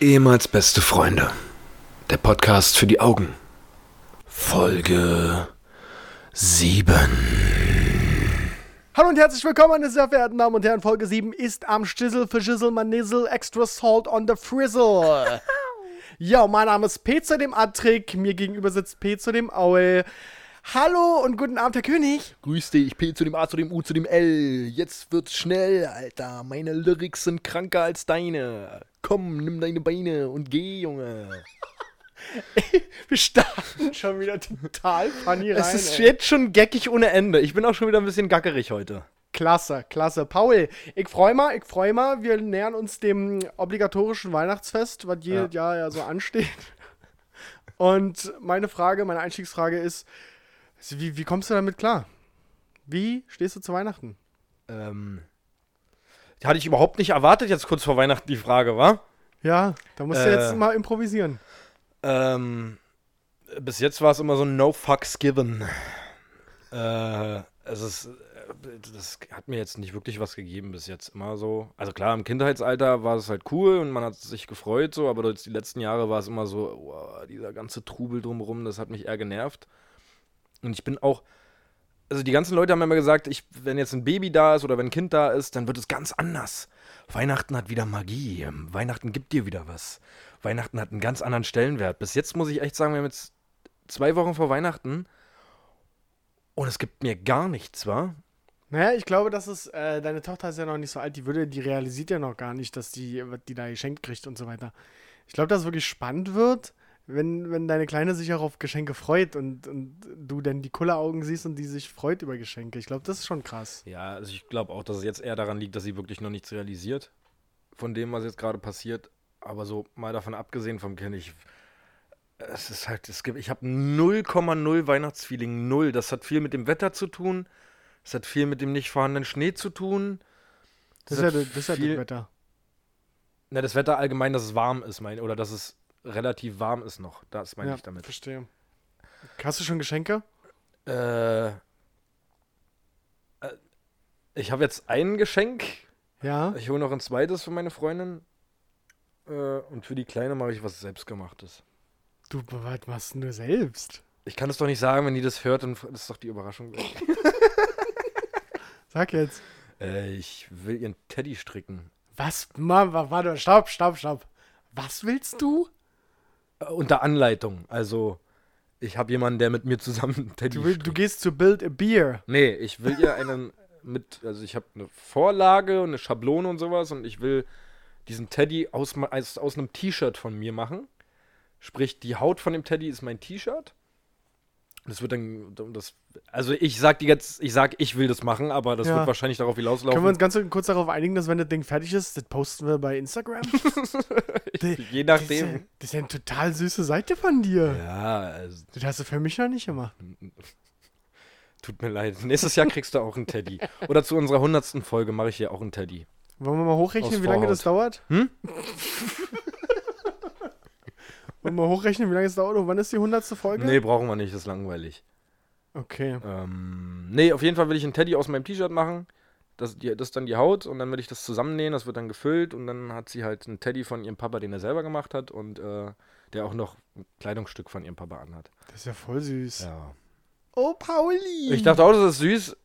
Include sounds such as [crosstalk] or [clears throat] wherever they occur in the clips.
Ehemals beste Freunde. Der Podcast für die Augen. Folge 7. Hallo und herzlich willkommen, meine sehr verehrten Damen und Herren. Folge 7 ist am Stissel für Schissel, Manizzle, Extra Salt on the Frizzle. [laughs] ja, mein Name ist P zu dem Attrick. Mir gegenüber sitzt P zu dem Aue. Hallo und guten Abend, Herr König. Grüß dich, P zu dem A zu dem U zu dem L. Jetzt wird's schnell, Alter. Meine Lyrics sind kranker als deine. Komm, nimm deine Beine und geh, Junge. [laughs] Wir starten schon wieder total funny rein. Es ist ey. jetzt schon geckig ohne Ende. Ich bin auch schon wieder ein bisschen gackerig heute. Klasse, klasse. Paul, ich freue mal, ich freue mal. Wir nähern uns dem obligatorischen Weihnachtsfest, was jedes Jahr ja so ansteht. Und meine Frage, meine Einstiegsfrage ist, wie, wie kommst du damit klar? Wie stehst du zu Weihnachten? Ähm. Hatte ich überhaupt nicht erwartet, jetzt kurz vor Weihnachten die Frage, wa? Ja, da musst du Äh. jetzt mal improvisieren. Ähm. Bis jetzt war es immer so ein No Fucks Given. Äh, es ist. äh, Das hat mir jetzt nicht wirklich was gegeben bis jetzt immer so. Also klar, im Kindheitsalter war es halt cool und man hat sich gefreut so, aber jetzt die letzten Jahre war es immer so, wow, dieser ganze Trubel drumherum, das hat mich eher genervt. Und ich bin auch, also die ganzen Leute haben immer gesagt, ich, wenn jetzt ein Baby da ist oder wenn ein Kind da ist, dann wird es ganz anders. Weihnachten hat wieder Magie. Weihnachten gibt dir wieder was. Weihnachten hat einen ganz anderen Stellenwert. Bis jetzt muss ich echt sagen, wir haben jetzt zwei Wochen vor Weihnachten und es gibt mir gar nichts, wa? Naja, ich glaube, dass es, äh, deine Tochter ist ja noch nicht so alt, die würde, die realisiert ja noch gar nicht, dass die, die da geschenkt kriegt und so weiter. Ich glaube, dass es wirklich spannend wird, wenn, wenn deine Kleine sich auch auf Geschenke freut und, und du dann die Kulleraugen siehst und die sich freut über Geschenke. Ich glaube, das ist schon krass. Ja, also ich glaube auch, dass es jetzt eher daran liegt, dass sie wirklich noch nichts realisiert von dem, was jetzt gerade passiert. Aber so mal davon abgesehen vom Kind, ich. Es ist halt, es gibt, ich habe 0,0 Weihnachtsfeeling, null. Das hat viel mit dem Wetter zu tun. Es hat viel mit dem nicht vorhandenen Schnee zu tun. Das ist ja, hat das, ist ja viel- das Wetter. Na, das Wetter allgemein, dass es warm ist, mein, oder dass es relativ warm ist noch. Das meine Ja, ich damit. verstehe. Hast du schon Geschenke? Äh, äh, ich habe jetzt ein Geschenk. Ja. Ich hole noch ein zweites für meine Freundin. Äh, und für die Kleine mache ich was selbstgemachtes. Du, was machst du selbst? Ich kann es doch nicht sagen, wenn die das hört, dann das ist doch die Überraschung. [laughs] Sag jetzt. äh, ich will ihren Teddy stricken. Was? Mann, wa- warte, stopp, stopp, stopp. Was willst du? Unter Anleitung. Also, ich habe jemanden, der mit mir zusammen [laughs] Teddy Du, will, du gehst zu Build a Beer. Nee, ich will ihr einen [laughs] mit, also ich habe eine Vorlage und eine Schablone und sowas und ich will diesen Teddy aus, aus, aus einem T-Shirt von mir machen. Sprich, die Haut von dem Teddy ist mein T-Shirt. Das wird dann, das, also ich sag die jetzt, ich sag, ich will das machen, aber das Ja. wird wahrscheinlich darauf Können wir hinauslaufen. uns ganz kurz darauf einigen, dass wenn das Ding fertig ist, das posten wir bei Instagram? [laughs] Die- Je Das ist, ja, nachdem. das ist ja eine total süße Seite von dir. Ja, also, Das hast du für mich noch nicht gemacht. [laughs] tut mir leid. Nächstes Jahr kriegst du auch einen Teddy. Oder zu unserer hundertsten Folge mache ich hier auch einen Teddy. Wollen wir mal hochrechnen, Aus wie lange Vorhaut. das dauert? Hm? [laughs] Wollen wir mal hochrechnen, wie lange es dauert? Und wann ist die hundertste Folge? Nee, brauchen wir nicht, das ist langweilig. Okay. Ähm, nee, auf jeden Fall will ich einen Teddy aus meinem T-Shirt machen. Das, die, das ist dann die Haut und dann will ich das zusammennähen, das wird dann gefüllt und dann hat sie halt einen Teddy von ihrem Papa, den er selber gemacht hat und äh, der auch noch ein Kleidungsstück von ihrem Papa anhat. Das ist ja voll süß. Ja. Oh, Pauli. Ich dachte auch, das ist süß.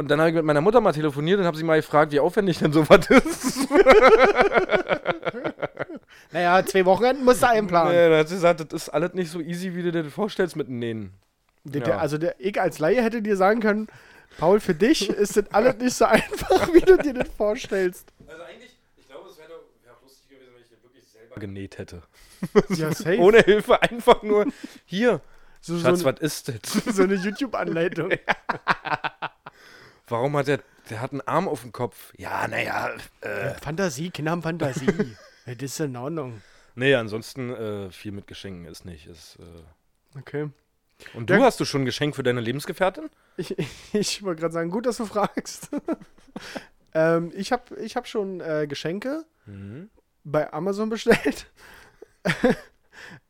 Und dann habe ich mit meiner Mutter mal telefoniert und habe sie mal gefragt, wie aufwendig denn sowas ist. [laughs] Naja, zwei Wochenenden musst du einplanen. nee, dann hat sie gesagt, das ist alles nicht so easy, wie du dir das vorstellst mit dem Nähen. Der, Ja. also der, ich als Laie hätte dir sagen können, Paul, für dich ist das alles nicht so [laughs] einfach, wie du dir das vorstellst. Also eigentlich, ich glaube, es wäre wär auch lustig gewesen, wenn ich den wirklich selber genäht hätte. Ja, safe. [laughs] Ohne Hilfe, einfach nur hier. so, so, Schatz, eine- was ist das? so eine YouTube-Anleitung. Warum hat der, der hat einen Arm auf dem Kopf? Ja, naja, äh. Fantasie, Kinder haben Fantasie. [laughs] das ist in Ordnung. Nee, ansonsten äh, viel mit Geschenken ist nicht. Ist, äh. Okay. Und du Ja. hast du schon ein Geschenk für deine Lebensgefährtin? Ich, [laughs] ich wollte gerade sagen, gut, dass du fragst. [laughs] ähm, ich habe ich hab schon äh, Geschenke bei Amazon bestellt.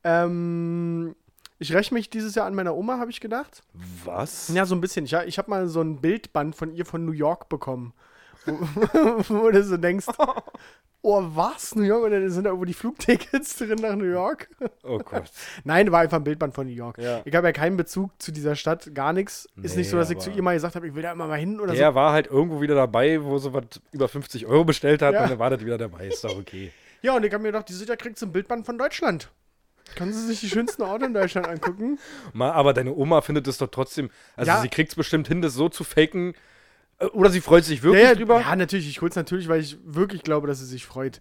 ähm, ich räche mich dieses Jahr an meiner Oma, habe ich gedacht. Was? Ja, so ein bisschen. Ich, ich habe mal so ein Bildband von ihr von New York bekommen. [laughs] wo, wo du so denkst, [laughs] oh, was, New York? Und dann sind da irgendwo die Flugtickets drin nach New York. Oh Gott. [laughs] Nein, war einfach ein Bildband von New York. Ja. Ich habe ja keinen Bezug zu dieser Stadt, gar nichts. Ist Nee, nicht so, dass ich zu ihr mal gesagt habe, ich will da immer mal hin oder Der war halt irgendwo wieder dabei, wo sie was über 50 Euro bestellt hat Ja. und dann war das wieder dabei. Ist doch okay. so. Ja, und ich habe mir gedacht, dieses Jahr kriegt so ein Bildband von Deutschland. Können Sie sich die schönsten Orte in Deutschland angucken? Mal, aber deine Oma findet es doch trotzdem, also Ja. sie kriegt es bestimmt hin, das so zu faken. Äh, Oder sie freut sich wirklich ja, ja, drüber. ja, natürlich. Ich hol's natürlich, weil ich wirklich glaube, dass sie sich freut.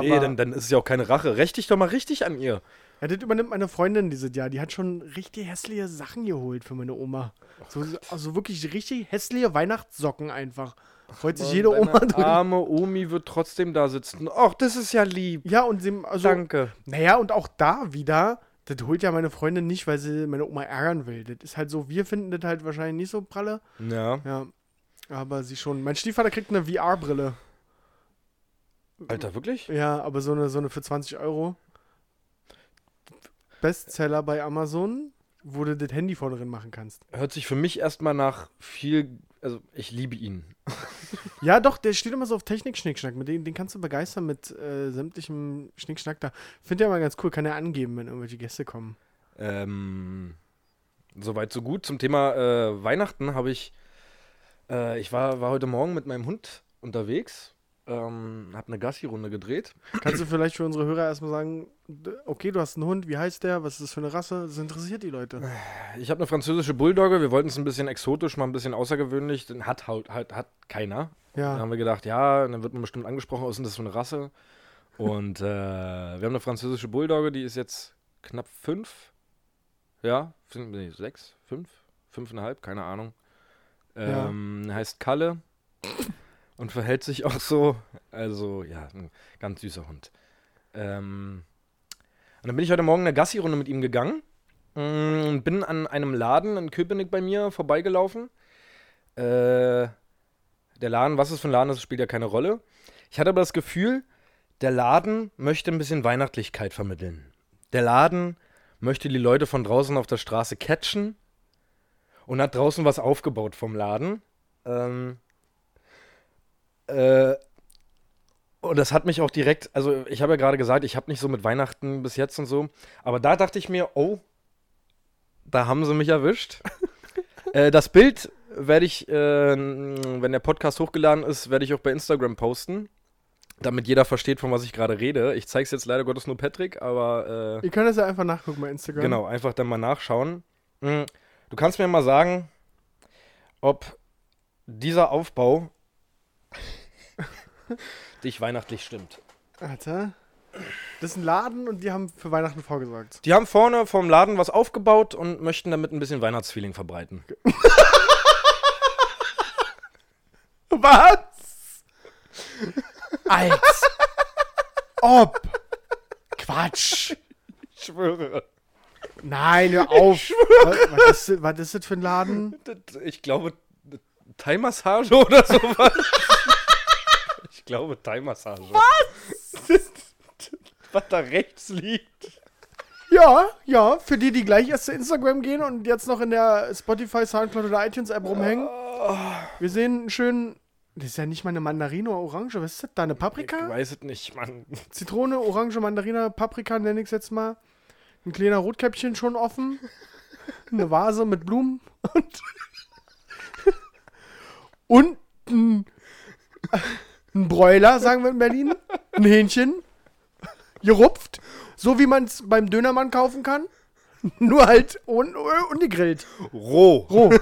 nee, aber- dann, dann ist es ja auch keine Rache. Rächt dich doch mal richtig an ihr. Ja, das übernimmt meine Freundin dieses Jahr. Die hat schon richtig hässliche Sachen geholt für meine Oma. So, also wirklich richtig hässliche Weihnachtssocken einfach. Freut sich jede Oma drüber. arme Omi wird trotzdem da sitzen. Ach, das ist ja lieb. Ja, und sie, also, Danke. naja, und auch da wieder, das holt ja meine Freundin nicht, weil sie meine Oma ärgern will. Das ist halt so, wir finden das halt wahrscheinlich nicht so pralle. Ja. Ja, aber sie schon. Mein Stiefvater kriegt eine VR-Brille. Alter, wirklich? Ja, aber so eine, so eine für 20 Euro. Bestseller bei Amazon, wo du das Handy vorne drin machen kannst. Hört sich für mich erstmal nach viel. Also, ich liebe ihn. [laughs] Ja, doch, der steht immer so auf Technik-Schnickschnack. Mit dem, den kannst du begeistern mit äh, sämtlichem Schnickschnack da. Finde ich immer ganz cool, kann er angeben, wenn irgendwelche Gäste kommen. Ähm, Soweit, so gut. Zum Thema äh, Weihnachten habe ich. Äh, ich war, war heute Morgen mit meinem Hund unterwegs. Ähm, habe eine Gassi-Runde gedreht. Kannst du vielleicht für unsere Hörer erstmal sagen, okay, du hast einen Hund, wie heißt der, was ist das für eine Rasse? Das interessiert die Leute. Ich habe eine französische Bulldogge. Wir wollten es ein bisschen exotisch, mal ein bisschen außergewöhnlich. Den hat halt, halt hat keiner. Da Ja, haben wir gedacht, ja, dann wird man bestimmt angesprochen, was ist denn das für eine Rasse? Und äh, wir haben eine französische Bulldogge, die ist jetzt knapp fünf. Ja, nee, sechs, fünf, fünfeinhalb, keine Ahnung. Ja. Ähm, Heißt Kalle und verhält sich auch so. Also, ja, ein ganz süßer Hund. Ähm, und dann bin ich heute Morgen eine Gassi-Runde mit ihm gegangen. mm, Und bin an einem Laden in Köpenick bei mir vorbeigelaufen. Äh, der Laden, was es für ein Laden ist, spielt ja keine Rolle. Ich hatte aber das Gefühl, der Laden möchte ein bisschen Weihnachtlichkeit vermitteln. Der Laden möchte die Leute von draußen auf der Straße catchen und hat draußen was aufgebaut vom Laden. Ähm, äh, und das hat mich auch direkt, also ich habe ja gerade gesagt, ich habe nicht so mit Weihnachten bis jetzt und so, aber da dachte ich mir, oh, da haben sie mich erwischt. [laughs] äh, das Bild werde ich, äh, wenn der Podcast hochgeladen ist, werde ich auch bei Instagram posten, damit jeder versteht, von was ich gerade rede. Ich zeige es jetzt leider Gottes nur Patrick, aber äh, ihr könnt das ja einfach nachgucken bei Instagram. Genau, einfach dann mal nachschauen. Hm, Du kannst mir mal sagen, ob dieser Aufbau [laughs] dich weihnachtlich stimmt. Alter. Das ist ein Laden und die haben für Weihnachten vorgesorgt. Die haben vorne vom Laden was aufgebaut und möchten damit ein bisschen Weihnachtsfeeling verbreiten. [laughs] Was? Als ob. Quatsch. Ich schwöre. Nein, hör auf. Was, was, ist, was ist das für ein Laden? Ich glaube, Thai-Massage oder sowas. Ich glaube, Thai-Massage. Was? [laughs] Was da rechts liegt. Ja, ja, für die, die gleich erst zu Instagram gehen und jetzt noch in der Spotify, Soundcloud oder iTunes-App rumhängen. Wir sehen einen schönen. Das ist ja nicht mal eine Mandarine oder Orange. Was ist das da? Eine Ich Paprika? weiß es nicht, Mann. Zitrone, Orange, Mandarine, Paprika nenne ich es jetzt mal. Ein kleiner Rotkäppchen schon offen. Eine Vase mit Blumen. Und, [laughs] und ein, ein Bräuler, sagen wir in Berlin. Ein Hähnchen. Gerupft. So wie man es beim Dönermann kaufen kann. Nur halt un, ungegrillt. Roh. Roh. [laughs]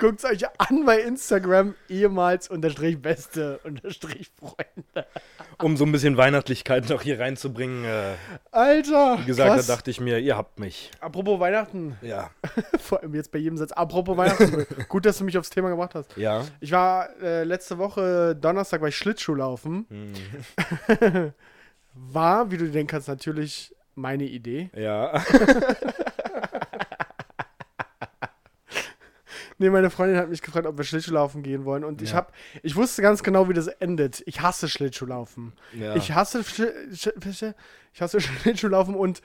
Guckt es euch an bei Instagram, ehemals unterstrich beste [laughs] unterstrich Freunde. Um so ein bisschen Weihnachtlichkeit noch hier reinzubringen. Äh, Alter. wie gesagt, krass. da dachte ich mir, ihr habt mich. Apropos Weihnachten, Ja. [laughs] vor allem jetzt bei jedem Satz, apropos Weihnachten, [laughs] gut, dass du mich aufs Thema gebracht hast. Ja. Ich war äh, letzte Woche, Donnerstag, war ich Schlittschuh laufen. Hm. War, wie du dir denken kannst, natürlich meine Idee. Ja. Nee, meine Freundin hat mich gefragt, ob wir Schlittschuhlaufen gehen wollen. Und ich Ja. hab, ich wusste ganz genau, wie das endet. Ich hasse Schlittschuhlaufen. ja. Ich hasse, Schli- Sch- Sch- ich hasse [laughs] Schlittschuhlaufen und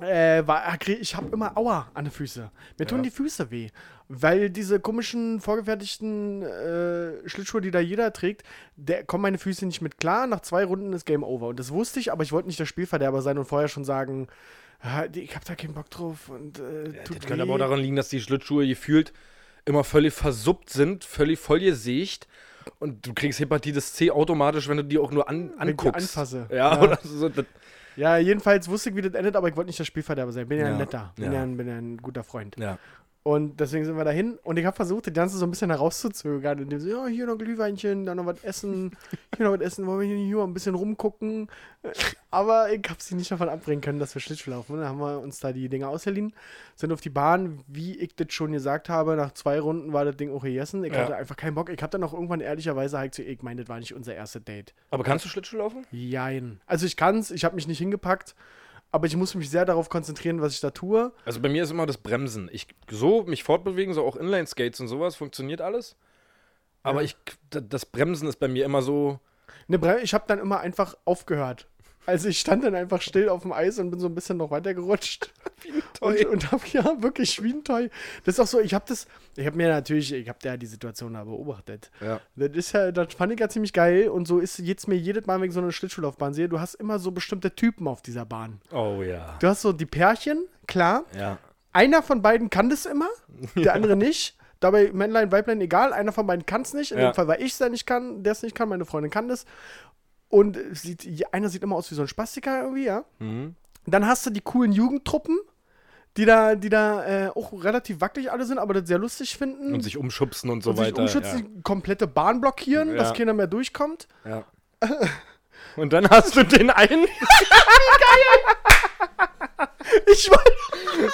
äh, war, ich habe immer Aua an den Füßen. Mir tun Ja. die Füße weh. Weil diese komischen, vorgefertigten äh, Schlittschuhe, die da jeder trägt, der kommen meine Füße nicht mit klar. Nach zwei Runden ist Game Over. Und das wusste ich, aber ich wollte nicht der Spielverderber sein und vorher schon sagen, ah, ich habe da keinen Bock drauf. Und, äh, Ja, das könnte aber auch daran liegen, dass die Schlittschuhe gefühlt immer völlig versuppt sind, völlig vollgesägt. Und du kriegst Hepatitis C automatisch, wenn du die auch nur an, Wenn ich die anguckst. anfasse. Ja, Ja. oder so. Ja, jedenfalls wusste ich, wie das endet, aber ich wollte nicht der Spielverderber sein. Bin ja, ein Ja, netter. Bin ja, ja. ein, bin ja ein guter Freund. ja. Und deswegen sind wir dahin. Und ich habe versucht, das Ganze so ein bisschen herauszuzögern. Indem so, ja, hier noch Glühweinchen, dann noch was essen, hier noch was essen, wollen wir hier, hier mal ein bisschen rumgucken. Aber ich habe sie nicht davon abbringen können, dass wir Schlittschuh laufen. Dann haben wir uns da die Dinger ausgeliehen, sind auf die Bahn. Wie ich das schon gesagt habe, nach zwei Runden war das Ding auch gegessen. Ich Ja. hatte einfach keinen Bock. Ich habe dann auch irgendwann ehrlicherweise halt zu, ich meine, das war nicht unser erstes Date. Aber kannst du Schlittschuh laufen? Jein. Also ich kann's, ich habe mich nicht hingepackt. Aber ich muss mich sehr darauf konzentrieren, was ich da tue. Also bei mir ist immer das Bremsen. Ich so mich fortbewegen, so auch Inline-Skates und sowas, funktioniert alles. Aber Ja. ich, das Bremsen ist bei mir immer so. Ne, ich habe dann immer einfach aufgehört. Also ich stand dann einfach still auf dem Eis und bin so ein bisschen noch weitergerutscht. [laughs] Und, und hab ja wirklich wie ein Toy. Das ist auch so, ich habe das, ich habe mir natürlich, ich habe ja die Situation da beobachtet. Ja. Das ist ja, das fand ich ja ziemlich geil und so ist jetzt mir jedes Mal, wenn ich so eine Schlittschuhlaufbahn sehe, du hast immer so bestimmte Typen auf dieser Bahn. Oh ja. Du hast so die Pärchen, klar. Ja. Einer von beiden kann das immer, der [laughs] andere nicht. Dabei Männlein, Weiblein, egal, einer von beiden kann es nicht. In Ja. dem Fall, weil ich es ja nicht kann, der es nicht kann, meine Freundin kann das. Und sieht, einer sieht immer aus wie so ein Spastiker irgendwie, ja. Mhm. Dann hast du die coolen Jugendtruppen, die da, die da äh, auch relativ wackelig alle sind, aber das sehr lustig finden. Und sich umschubsen und so und sich weiter. umschützen, die komplette Bahn blockieren, dass Ja. keiner mehr durchkommt. Ja. ja. [laughs] Und dann hast du den einen. [laughs] [laughs] Ich weiß.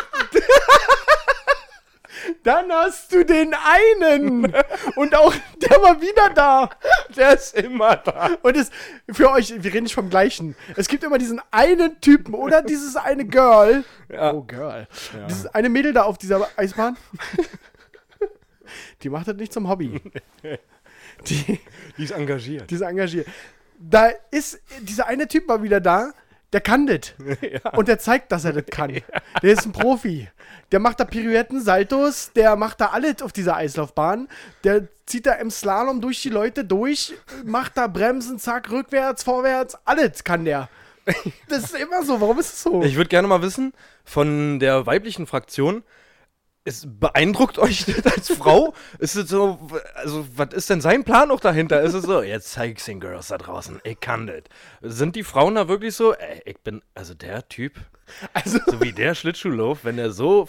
Dann hast du den einen. Und auch der war wieder da. Der ist immer da. Und es, für euch, wir reden nicht vom gleichen. Es gibt immer diesen einen Typen oder dieses eine Girl. Ja. Oh, Girl. Dieses eine Mädel da auf dieser Eisbahn. Die macht das nicht zum Hobby. Die, Die ist engagiert. die ist engagiert. Da ist, dieser eine Typ war wieder da. Der kann das. [laughs] Und der zeigt, dass er das kann. [laughs] Der ist ein Profi. Der macht da Pirouetten, Saltos, der macht da alles auf dieser Eislaufbahn. Der zieht da im Slalom durch die Leute durch, macht da Bremsen, zack, rückwärts, vorwärts, alles kann der. Das ist immer so. Warum ist es so? Ich würde gerne mal wissen, von der weiblichen Fraktion, es beeindruckt euch das als Frau? ist es so, also, was ist denn sein Plan noch dahinter? Ist es so, jetzt zeig ich's den Girls da draußen, ich kann das. Sind die Frauen da wirklich so, ey, ich bin, also der Typ, Also, so wie der Schlittschuhlauf, wenn er so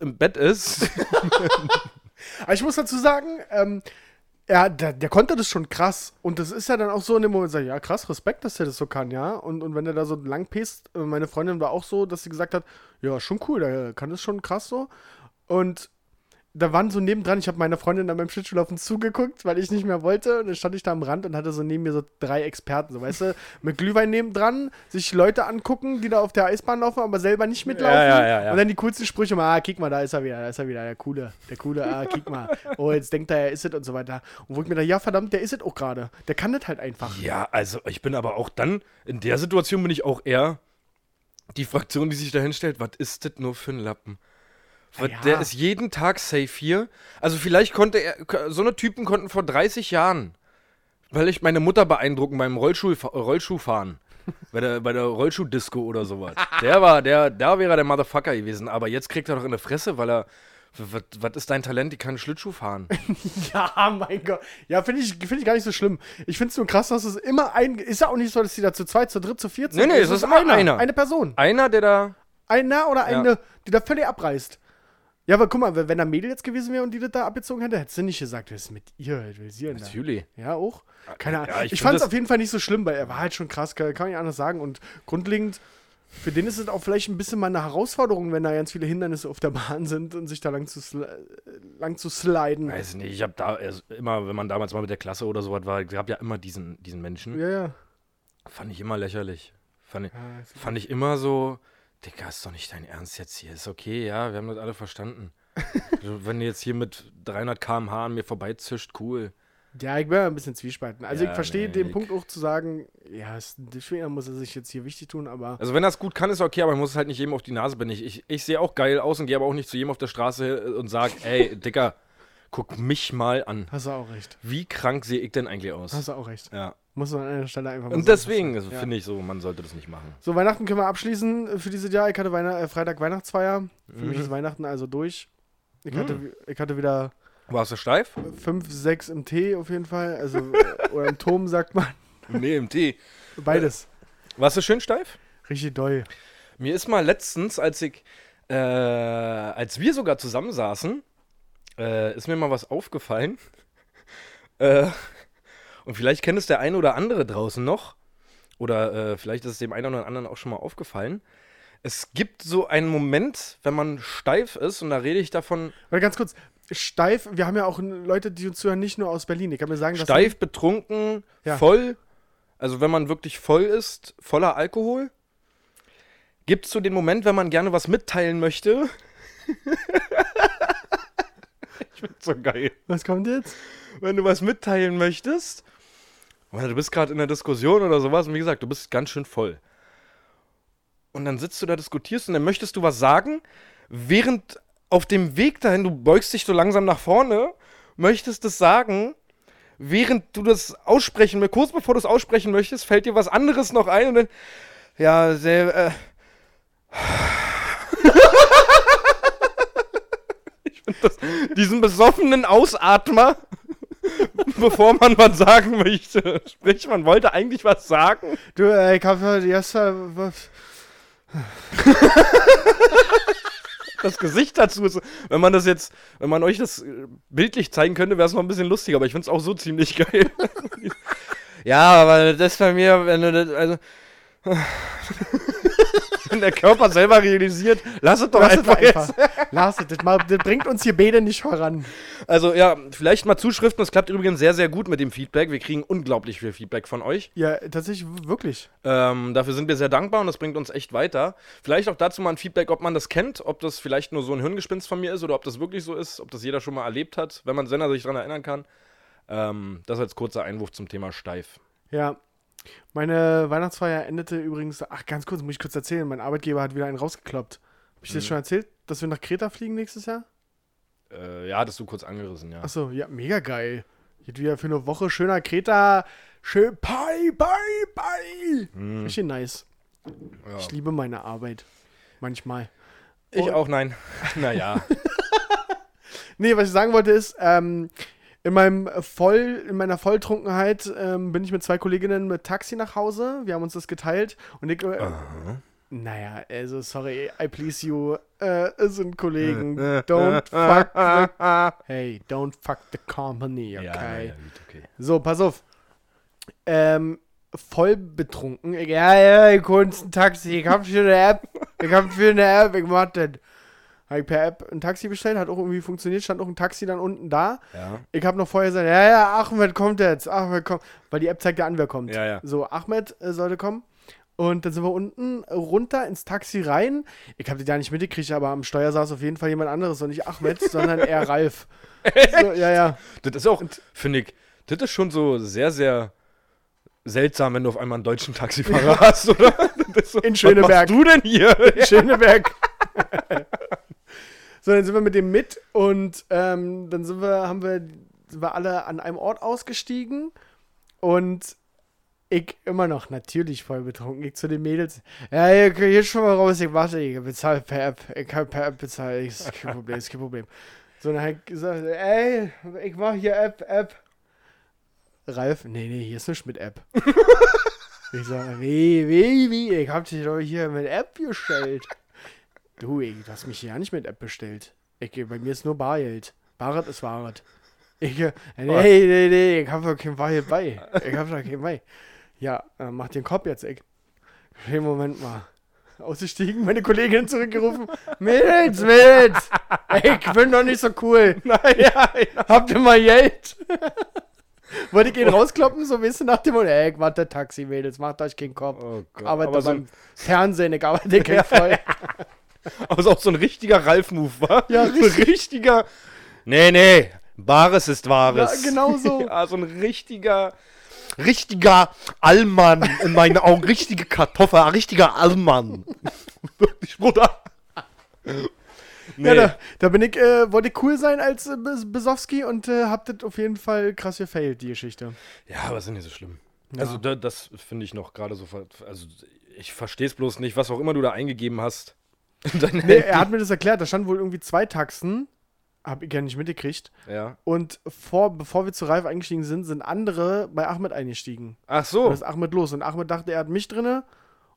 im Bett ist, [laughs] Aber ich muss dazu sagen, ähm, ja, der, der konnte das schon krass. Und das ist ja dann auch so in dem Moment, sag ich, ja, krass, Respekt, dass der das so kann, ja. Und, und wenn er da so lang pest, äh, meine Freundin war auch so, dass sie gesagt hat, ja, schon cool, der kann das schon krass so. Und da waren so nebendran, ich habe meiner Freundin dann beim Schlittschuhlaufen zugeguckt, weil ich nicht mehr wollte. Und dann stand ich da am Rand und hatte so neben mir so drei Experten, so weißt du, [laughs] mit Glühwein nebendran, sich Leute angucken, die da auf der Eisbahn laufen, aber selber nicht mitlaufen. Ja, ja, ja, ja. Und dann die coolsten Sprüche mal, ah, kick mal, da ist er wieder, da ist er wieder, der coole, der coole, ah, kick mal. Oh, jetzt denkt er, er ist es und so weiter. Und wo ich mir da, ja, verdammt, der ist es auch gerade. Der kann das halt einfach. Ja, also ich bin aber auch dann, in der Situation bin ich auch eher die Fraktion, die sich da hinstellt, was ist das nur für ein Lappen? Ja. Der ist jeden Tag safe hier. Also vielleicht konnte er, so eine Typen konnten vor 30 Jahren, weil ich meine Mutter beeindrucken beim Rollschuh, Rollschuhfahren. [laughs] bei der, bei der Rollschuh-Disco oder sowas. Der war, der, da wäre der Motherfucker gewesen. Aber jetzt kriegt er doch in der Fresse, weil er, was, ist dein Talent? Ich kann Schlittschuh fahren. [laughs] Ja, mein Gott. Ja, finde ich, find ich gar nicht so schlimm. Ich finde es nur krass, dass es immer ein. Ist ja auch nicht so, dass die da zu zweit, zu dritt, zu viert sind. Nee, nee, es ist immer einer. Eine Person. Einer, der da, Einer oder Ja. eine, die da völlig abreißt. Ja, aber guck mal, wenn da Mädel jetzt gewesen wäre und die das da abgezogen hätte, hättest du nicht gesagt, was ist mit ihr? Was will sie denn da? natürlich. Ja, auch? Keine Ahnung. Ja, ich ich fand es auf jeden Fall nicht so schlimm, weil er war halt schon krass, kann, kann man nicht anders sagen. Und grundlegend, für den ist es auch vielleicht ein bisschen mal eine Herausforderung, wenn da ganz viele Hindernisse auf der Bahn sind und sich da lang zu, sli lang zu sliden. Weiß nicht, ich habe da also immer, wenn man damals mal mit der Klasse oder sowas war, gab ja immer diesen, diesen Menschen. Ja, ja. Fand ich immer lächerlich. Fand ich, Ja, ist- fand ich immer so, Digga, ist doch nicht dein Ernst jetzt hier. Ist okay, ja, wir haben das alle verstanden. [laughs] also, wenn du jetzt hier mit 300 km/h an mir vorbeizischt, cool. Ja, ich bin ein bisschen zwiespalten. Also Ja, ich verstehe nee, den ich- Punkt auch zu sagen, ja, ist ein Trainer muss er sich jetzt hier wichtig tun, aber Also wenn er es gut kann, ist okay, aber man muss es halt nicht jedem auf die Nase binden. Ich, ich, ich sehe auch geil aus und gehe aber auch nicht zu jedem auf der Straße und sage, ey, Dicker, guck mich mal an. hast du auch recht. Wie krank sehe ich denn eigentlich aus? Hast du auch recht. Ja. Muss man an einer Stelle einfach mal Und deswegen also, Ja. finde ich so, man sollte das nicht machen. So, Weihnachten können wir abschließen für dieses Jahr. Ich hatte Weihn äh, Freitag Weihnachtsfeier. Für mich Mhm. ist Weihnachten also durch. Ich Mhm. hatte, ich hatte wieder Warst du steif? 5, 6 im Tee auf jeden Fall. Also, äh, [laughs] oder im Turm sagt man. Nee, im Tee. Beides. Warst du schön steif? Richtig doll. Mir ist mal letztens, als ich, äh, als wir sogar zusammensaßen, äh, ist mir mal was aufgefallen. [laughs] äh, und vielleicht kennt es der eine oder andere draußen noch. Oder äh, vielleicht ist es dem einen oder anderen auch schon mal aufgefallen. Es gibt so einen Moment, wenn man steif ist, und da rede ich davon Weil ganz kurz, steif, wir haben ja auch Leute, die uns zuhören, nicht nur aus Berlin. Ich kann mir sagen, dass steif, betrunken, Ja. voll. Also wenn man wirklich voll ist, voller Alkohol. Gibt es so den Moment, wenn man gerne was mitteilen möchte? [laughs] ich find's so geil. Was kommt jetzt? Wenn du was mitteilen möchtest, oder du bist gerade in der Diskussion oder sowas, und wie gesagt, du bist ganz schön voll. Und dann sitzt du da, diskutierst und dann möchtest du was sagen, während auf dem Weg dahin, du beugst dich so langsam nach vorne, möchtest es sagen, während du das aussprechen, kurz bevor du es aussprechen möchtest, fällt dir was anderes noch ein und dann, ja, sehr, äh, [laughs] das, diesen besoffenen Ausatmer, bevor man was sagen möchte. Sprich, man wollte eigentlich was sagen. Du, äh, ich habe äh, was. Das Gesicht dazu ist, wenn man das jetzt, wenn man euch das äh, bildlich zeigen könnte, wäre es noch ein bisschen lustiger, aber ich finde es auch so ziemlich geil. ja, aber das bei mir, wenn du das, also. Wenn der Körper selber realisiert, lass es doch Lass es einfach, einfach. jetzt. [laughs] Lass es. Das, mal, das bringt uns hier beide nicht voran. Also ja, vielleicht mal Zuschriften. Es klappt übrigens sehr, sehr gut mit dem Feedback. Wir kriegen unglaublich viel Feedback von euch. Ja, tatsächlich wirklich. Ähm, dafür sind wir sehr dankbar und das bringt uns echt weiter. Vielleicht auch dazu mal ein Feedback, ob man das kennt, ob das vielleicht nur so ein Hirngespinst von mir ist oder ob das wirklich so ist, ob das jeder schon mal erlebt hat, wenn man wenn er sich daran erinnern kann. Ähm, das als kurzer Einwurf zum Thema steif. Ja. Meine Weihnachtsfeier endete übrigens. Ach, ganz kurz, muss ich kurz erzählen. Mein Arbeitgeber hat wieder einen rausgekloppt. Hab ich dir das Mhm. schon erzählt, dass wir nach Kreta fliegen nächstes Jahr? Äh, ja, hattest du kurz angerissen, ja. Achso, ja, mega geil. Geht wieder für eine Woche schöner Kreta. Schön. Bye, bye, bye. Hm, Richtig nice. ja. Ich liebe meine Arbeit. Manchmal. Ich auch, nein. [laughs] naja. [laughs] Nee, was ich sagen wollte ist, ähm, in meinem Voll, in meiner Volltrunkenheit ähm, bin ich mit zwei Kolleginnen mit Taxi nach Hause. Wir haben uns das geteilt und ich, äh, naja, also sorry, I please you, äh, es sind Kollegen. [laughs] Don't fuck the, [laughs] hey, don't fuck the company, okay? Ja, ja, okay. So, pass auf. Ähm, voll betrunken. Ja, ja, ich hol ein Taxi. Ich hab für eine App. Ich hab für eine App. Ich mach das. Hab ich per App ein Taxi bestellt, hat auch irgendwie funktioniert, stand auch ein Taxi dann unten da. Ja. Ich habe noch vorher gesagt, ja, ja, Ahmed kommt jetzt, Ahmed kommt, weil die App zeigt ja an, wer kommt. Ja, ja. So, Ahmed äh, sollte kommen. Und dann sind wir unten runter ins Taxi rein. Ich habe die da nicht mitgekriegt, aber am Steuer saß auf jeden Fall jemand anderes und nicht Ahmed, [laughs] sondern eher Ralf. So, ja, ja. Das ist auch, finde ich, das ist schon so sehr, sehr seltsam, wenn du auf einmal einen deutschen Taxifahrer hast, oder? So, In Schöneberg. Was machst du denn hier? Schöneberg. [laughs] so, dann sind wir mit dem mit und ähm, dann sind wir, haben wir, sind wir alle an einem Ort ausgestiegen und ich immer noch natürlich voll betrunken. Ich zu den Mädels, ja, hier, hier schon mal raus, ich warte, ich bezahle per App. Ich kann per App bezahlen, ist kein [laughs] Problem, ist kein Problem. So, dann hab ich gesagt, ey, ich mach hier App, App. Ralf, nee, nee, hier ist nichts mit App. [laughs] ich sag, wie, wie, wie, ich hab dich doch hier mit App bestellt. Du, ey, du hast mich ja nicht mit App bestellt. Ich, bei mir ist nur Bargeld. Barret ist Waret. Ich, äh, nee, nee, nee, ich hab doch kein Bargeld bei. Ich hab doch kein bei. Ja, äh, mach den Kopf jetzt, ey. Hey, Moment mal. Ausgestiegen, meine Kollegin zurückgerufen. [laughs] Mädels, Mädels! Ey, ich bin doch nicht so cool. [laughs] Nein, ja, ja. Habt ihr mal Geld? [laughs] Wollte ich ihn rauskloppen, so weißt du, nach dem Motto, ey, warte Taxi, Mädels, macht euch keinen Kopf. Oh Gott. Arbeite aber, so, beim Fernsehen, ich arbeite kein voll. Aber [laughs] ist auch so ein richtiger Ralf-Move, war? Ja, So ein richtiger. Nee, nee. Bares ist Wahres. Ja, genau so. [laughs] ja, so ein richtiger, richtiger Allmann in meinen Augen. Richtige Kartoffel, richtiger Allmann. [laughs] Wirklich, Bruder. Ja, da, da bin ich, äh, wollte ich cool sein als äh, Bes- Besowski und äh, hab das auf jeden Fall krass gefailt, die Geschichte. Ja, aber ist ja nicht so schlimm. Ja. Also da, das finde ich noch gerade so. Also ich verstehe es bloß nicht, was auch immer du da eingegeben hast. [laughs] Nee, er hat mir das erklärt, da stand wohl irgendwie zwei Taxen, hab ich ja nicht mitgekriegt. ja. Und vor, bevor wir zu Ralf eingestiegen sind, sind andere bei Ahmed eingestiegen. Ach so. das ist Ahmed los. Und Ahmed dachte, er hat mich drinne.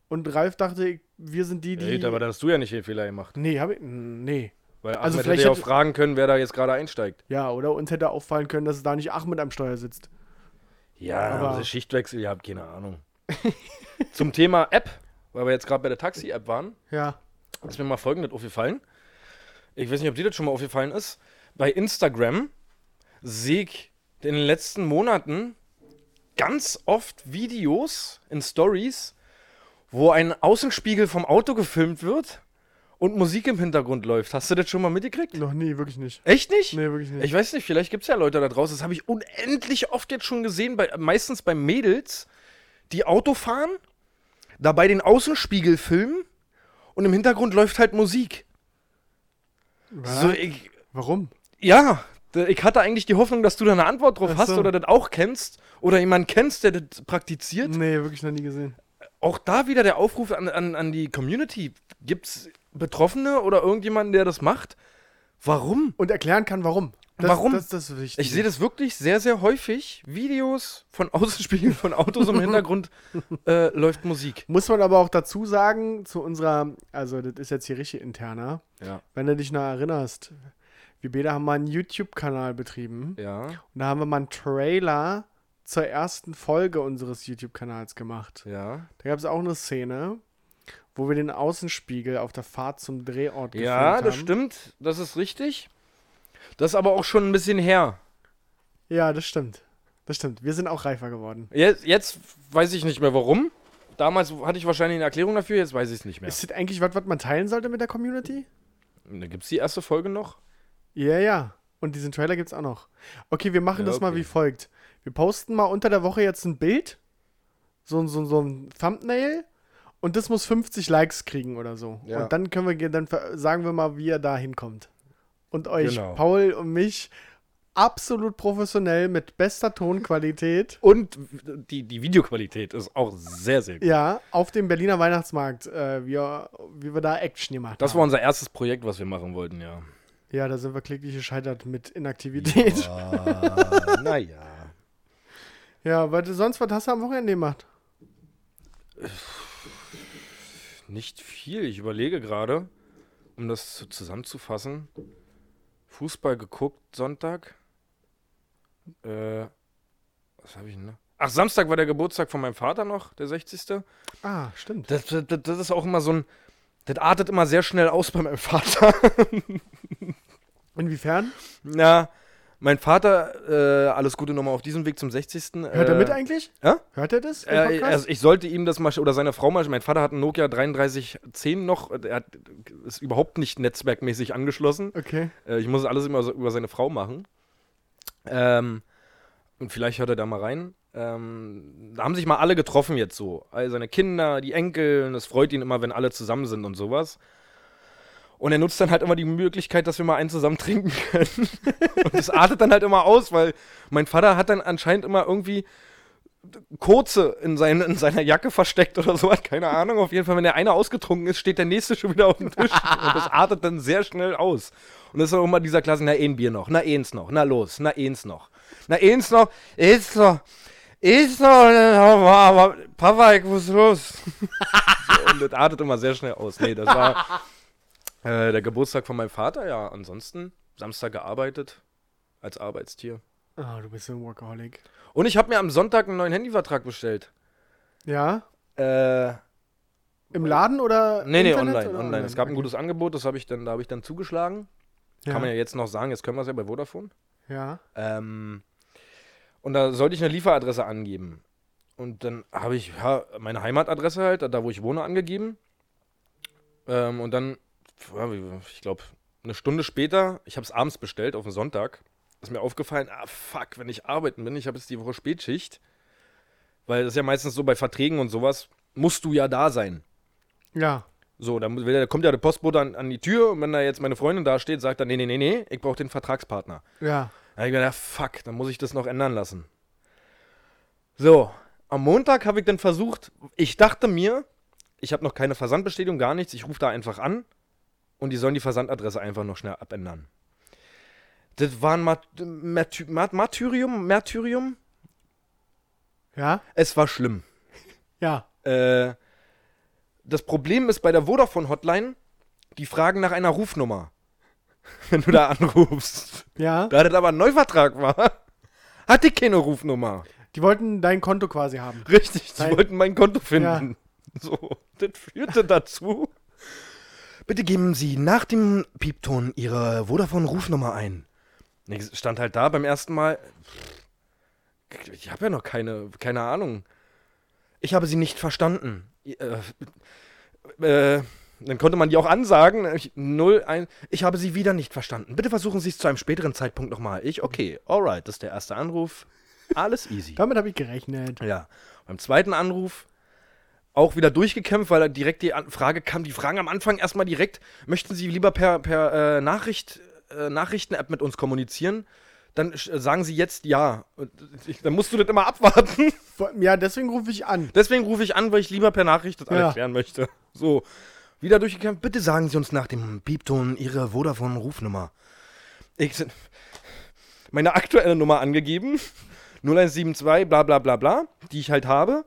Und Ralf dachte, wir sind die, die. Ja, aber da hast du ja nicht den Fehler gemacht. nee, hab ich. Nee. Weil Also Ahmed vielleicht hätte ja auch hätte- fragen können, wer da jetzt gerade einsteigt. Ja, oder uns hätte auffallen können, dass da nicht Ahmed am Steuer sitzt. Ja, Aber- aber Schichtwechsel, ihr habt keine Ahnung. [laughs] Zum Thema App, weil wir jetzt gerade bei der Taxi-App waren, Ja. Ist mir mal folgendes aufgefallen. Ich weiß nicht, ob dir das schon mal aufgefallen ist. Bei Instagram sehe ich in den letzten Monaten ganz oft Videos in Stories, wo ein Außenspiegel vom Auto gefilmt wird und Musik im Hintergrund läuft. Hast du das schon mal mitgekriegt? Noch nie, wirklich nicht. Echt nicht? Nee, wirklich nicht. Ich weiß nicht, vielleicht gibt es ja Leute da draußen, das habe ich unendlich oft jetzt schon gesehen, bei, meistens bei Mädels, die Auto fahren, dabei den Außenspiegel filmen und im Hintergrund läuft halt Musik. Was? So, ich, Warum? ja, ich hatte eigentlich die Hoffnung, dass du da eine Antwort drauf Ach hast so. oder das auch kennst oder jemanden kennst, der das praktiziert. Nee, wirklich noch nie gesehen. Auch da wieder der Aufruf an, an, an die Community. Gibt es Betroffene oder irgendjemanden, der das macht? Warum? Und erklären kann, warum. Das, Warum? Das, das. Ich sehe das wirklich sehr, sehr häufig. Videos von [laughs] Außenspiegeln von Autos im Hintergrund äh, läuft Musik. Muss man aber auch dazu sagen, zu unserer, also das ist jetzt hier richtig interner, Ja. wenn du dich noch erinnerst, wir beide haben mal einen YouTube-Kanal betrieben Ja. und da haben wir mal einen Trailer zur ersten Folge unseres YouTube-Kanals gemacht. Ja. Da gab es auch eine Szene, wo wir den Außenspiegel auf der Fahrt zum Drehort Ja, haben. das stimmt. Das ist richtig. Das ist aber auch schon ein bisschen her. Ja, das stimmt. Das stimmt. Wir sind auch reifer geworden. Jetzt, jetzt weiß ich nicht mehr warum. Damals hatte ich wahrscheinlich eine Erklärung dafür, jetzt weiß ich es nicht mehr. Ist das eigentlich was, was man teilen sollte mit der Community? Da gibt es die erste Folge noch. Ja, ja. Und diesen Trailer gibt's auch noch. Okay, wir machen Ja, das mal okay. wie folgt. Wir posten mal unter der Woche jetzt ein Bild, so, ein- so, so ein Thumbnail, und das muss 50 Likes kriegen oder so. Ja. Und dann können wir, dann sagen wir mal, wie er da hinkommt. Und euch, Genau. Paul und mich, absolut professionell mit bester Tonqualität. [laughs] Und die, die Videoqualität ist auch sehr, sehr gut. Ja, auf dem Berliner Weihnachtsmarkt, äh, wie, wie wir da Action gemacht Das haben. war unser erstes Projekt, was wir machen wollten, ja. ja, da sind wir kläglich gescheitert mit Inaktivität. Ah, [laughs] naja. Ja, was, sonst, was hast du am Wochenende gemacht? Nicht viel. Ich überlege gerade, um das zu- zusammenzufassen. Fußball geguckt Sonntag. Äh, was habe ich denn? noch? Ach, Samstag war der Geburtstag von meinem Vater noch, der 60. Ah, stimmt. Das, das, das ist auch immer so ein. Das artet immer sehr schnell aus bei meinem Vater. Inwiefern? [laughs] Na, mein Vater, äh, alles Gute nochmal auf diesem Weg zum 60. Hört er äh, mit eigentlich? hä? Hört er das? Äh, also ich sollte ihm das mal, oder seine Frau mal, mein Vater hat einen Nokia 3310 noch, er hat, ist überhaupt nicht netzwerkmäßig angeschlossen. okay. Äh, ich muss alles immer so über seine Frau machen. Ähm, und vielleicht hört er da mal rein. Ähm, da haben sich mal alle getroffen jetzt so. All seine Kinder, die Enkel, und es freut ihn immer, wenn alle zusammen sind und sowas. Und er nutzt dann halt immer die Möglichkeit, dass wir mal einen zusammen trinken können. [laughs] und das artet dann halt immer aus, weil mein Vater hat dann anscheinend immer irgendwie kurze in, sein, in seiner Jacke versteckt oder so, hat keine Ahnung. Auf jeden Fall, wenn der eine ausgetrunken ist, steht der nächste schon wieder auf dem Tisch. [laughs] und das artet dann sehr schnell aus. Und das ist auch immer dieser Klasse, na, ein Bier noch, na, eins noch, na, los, na, eins noch. Na, eins noch, eins noch, eins noch, aber Papa, ich muss los. [laughs] und das artet immer sehr schnell aus. Nee, das war äh, der Geburtstag von meinem Vater, ja. Ansonsten Samstag gearbeitet als Arbeitstier. Ah, du bist ein Workaholic. Und ich habe mir am Sonntag einen neuen Handyvertrag bestellt. Ja? Äh, Im Laden oder? nee, nee, Internet online, oder online. Es gab ein gutes Angebot, das habe ich dann, da habe ich dann zugeschlagen. Ja. Kann man ja jetzt noch sagen, jetzt können wir es ja bei Vodafone. ja. Ähm, und da sollte ich eine Lieferadresse angeben. Und dann habe ich ja, meine Heimatadresse halt, da wo ich wohne, angegeben. Ähm, und dann, ich glaube, eine Stunde später, ich habe es abends bestellt, auf den Sonntag. ist mir aufgefallen, ah fuck, wenn ich arbeiten bin, ich habe jetzt die Woche Spätschicht, weil das ist ja meistens so bei Verträgen und sowas, musst du ja da sein. Ja. So, dann da kommt ja der Postbote an, an die Tür und wenn da jetzt meine Freundin da steht, sagt er, nee, nee, nee, nee, ich brauche den Vertragspartner. Ja. Da hab ich gedacht, fuck, dann muss ich das noch ändern lassen. So, am Montag habe ich dann versucht, ich dachte mir, ich habe noch keine Versandbestätigung, gar nichts, ich rufe da einfach an und die sollen die Versandadresse einfach noch schnell abändern. Das war ein Marty Martyrium, Martyrium. Ja. Es war schlimm. Ja. Äh, das Problem ist bei der Vodafone Hotline, die fragen nach einer Rufnummer. [laughs] Wenn du da anrufst. Ja. Da das aber ein Neuvertrag war, [laughs] hatte ich keine Rufnummer. Die wollten dein Konto quasi haben. Richtig, die Nein. wollten mein Konto finden. So, das führte dazu. Bitte geben Sie nach dem Piepton Ihre Vodafone-Rufnummer ein. Ich stand halt da beim ersten Mal. Ich habe ja noch keine, keine Ahnung. Ich habe Sie nicht verstanden. Äh, äh, dann konnte man die auch ansagen. Ich, null, ein, ich habe Sie wieder nicht verstanden. Bitte versuchen Sie es zu einem späteren Zeitpunkt nochmal. Ich, okay, alright, das ist der erste Anruf. Alles easy. Damit habe ich gerechnet. Ja. Beim zweiten Anruf auch wieder durchgekämpft, weil direkt die Frage kam. Die fragen am Anfang erstmal direkt: Möchten Sie lieber per, per äh, Nachricht, äh, Nachrichten-App mit uns kommunizieren? Dann sch- sagen Sie jetzt ja. Ich, dann musst du das immer abwarten. Ja, deswegen rufe ich an. Deswegen rufe ich an, weil ich lieber per Nachricht das alles Ja. klären möchte. So. Wieder durchgekämpft. Bitte sagen Sie uns nach dem Piepton Ihre Vodafone-Rufnummer. Ich meine aktuelle Nummer angegeben. 0172, bla bla bla bla, die ich halt habe.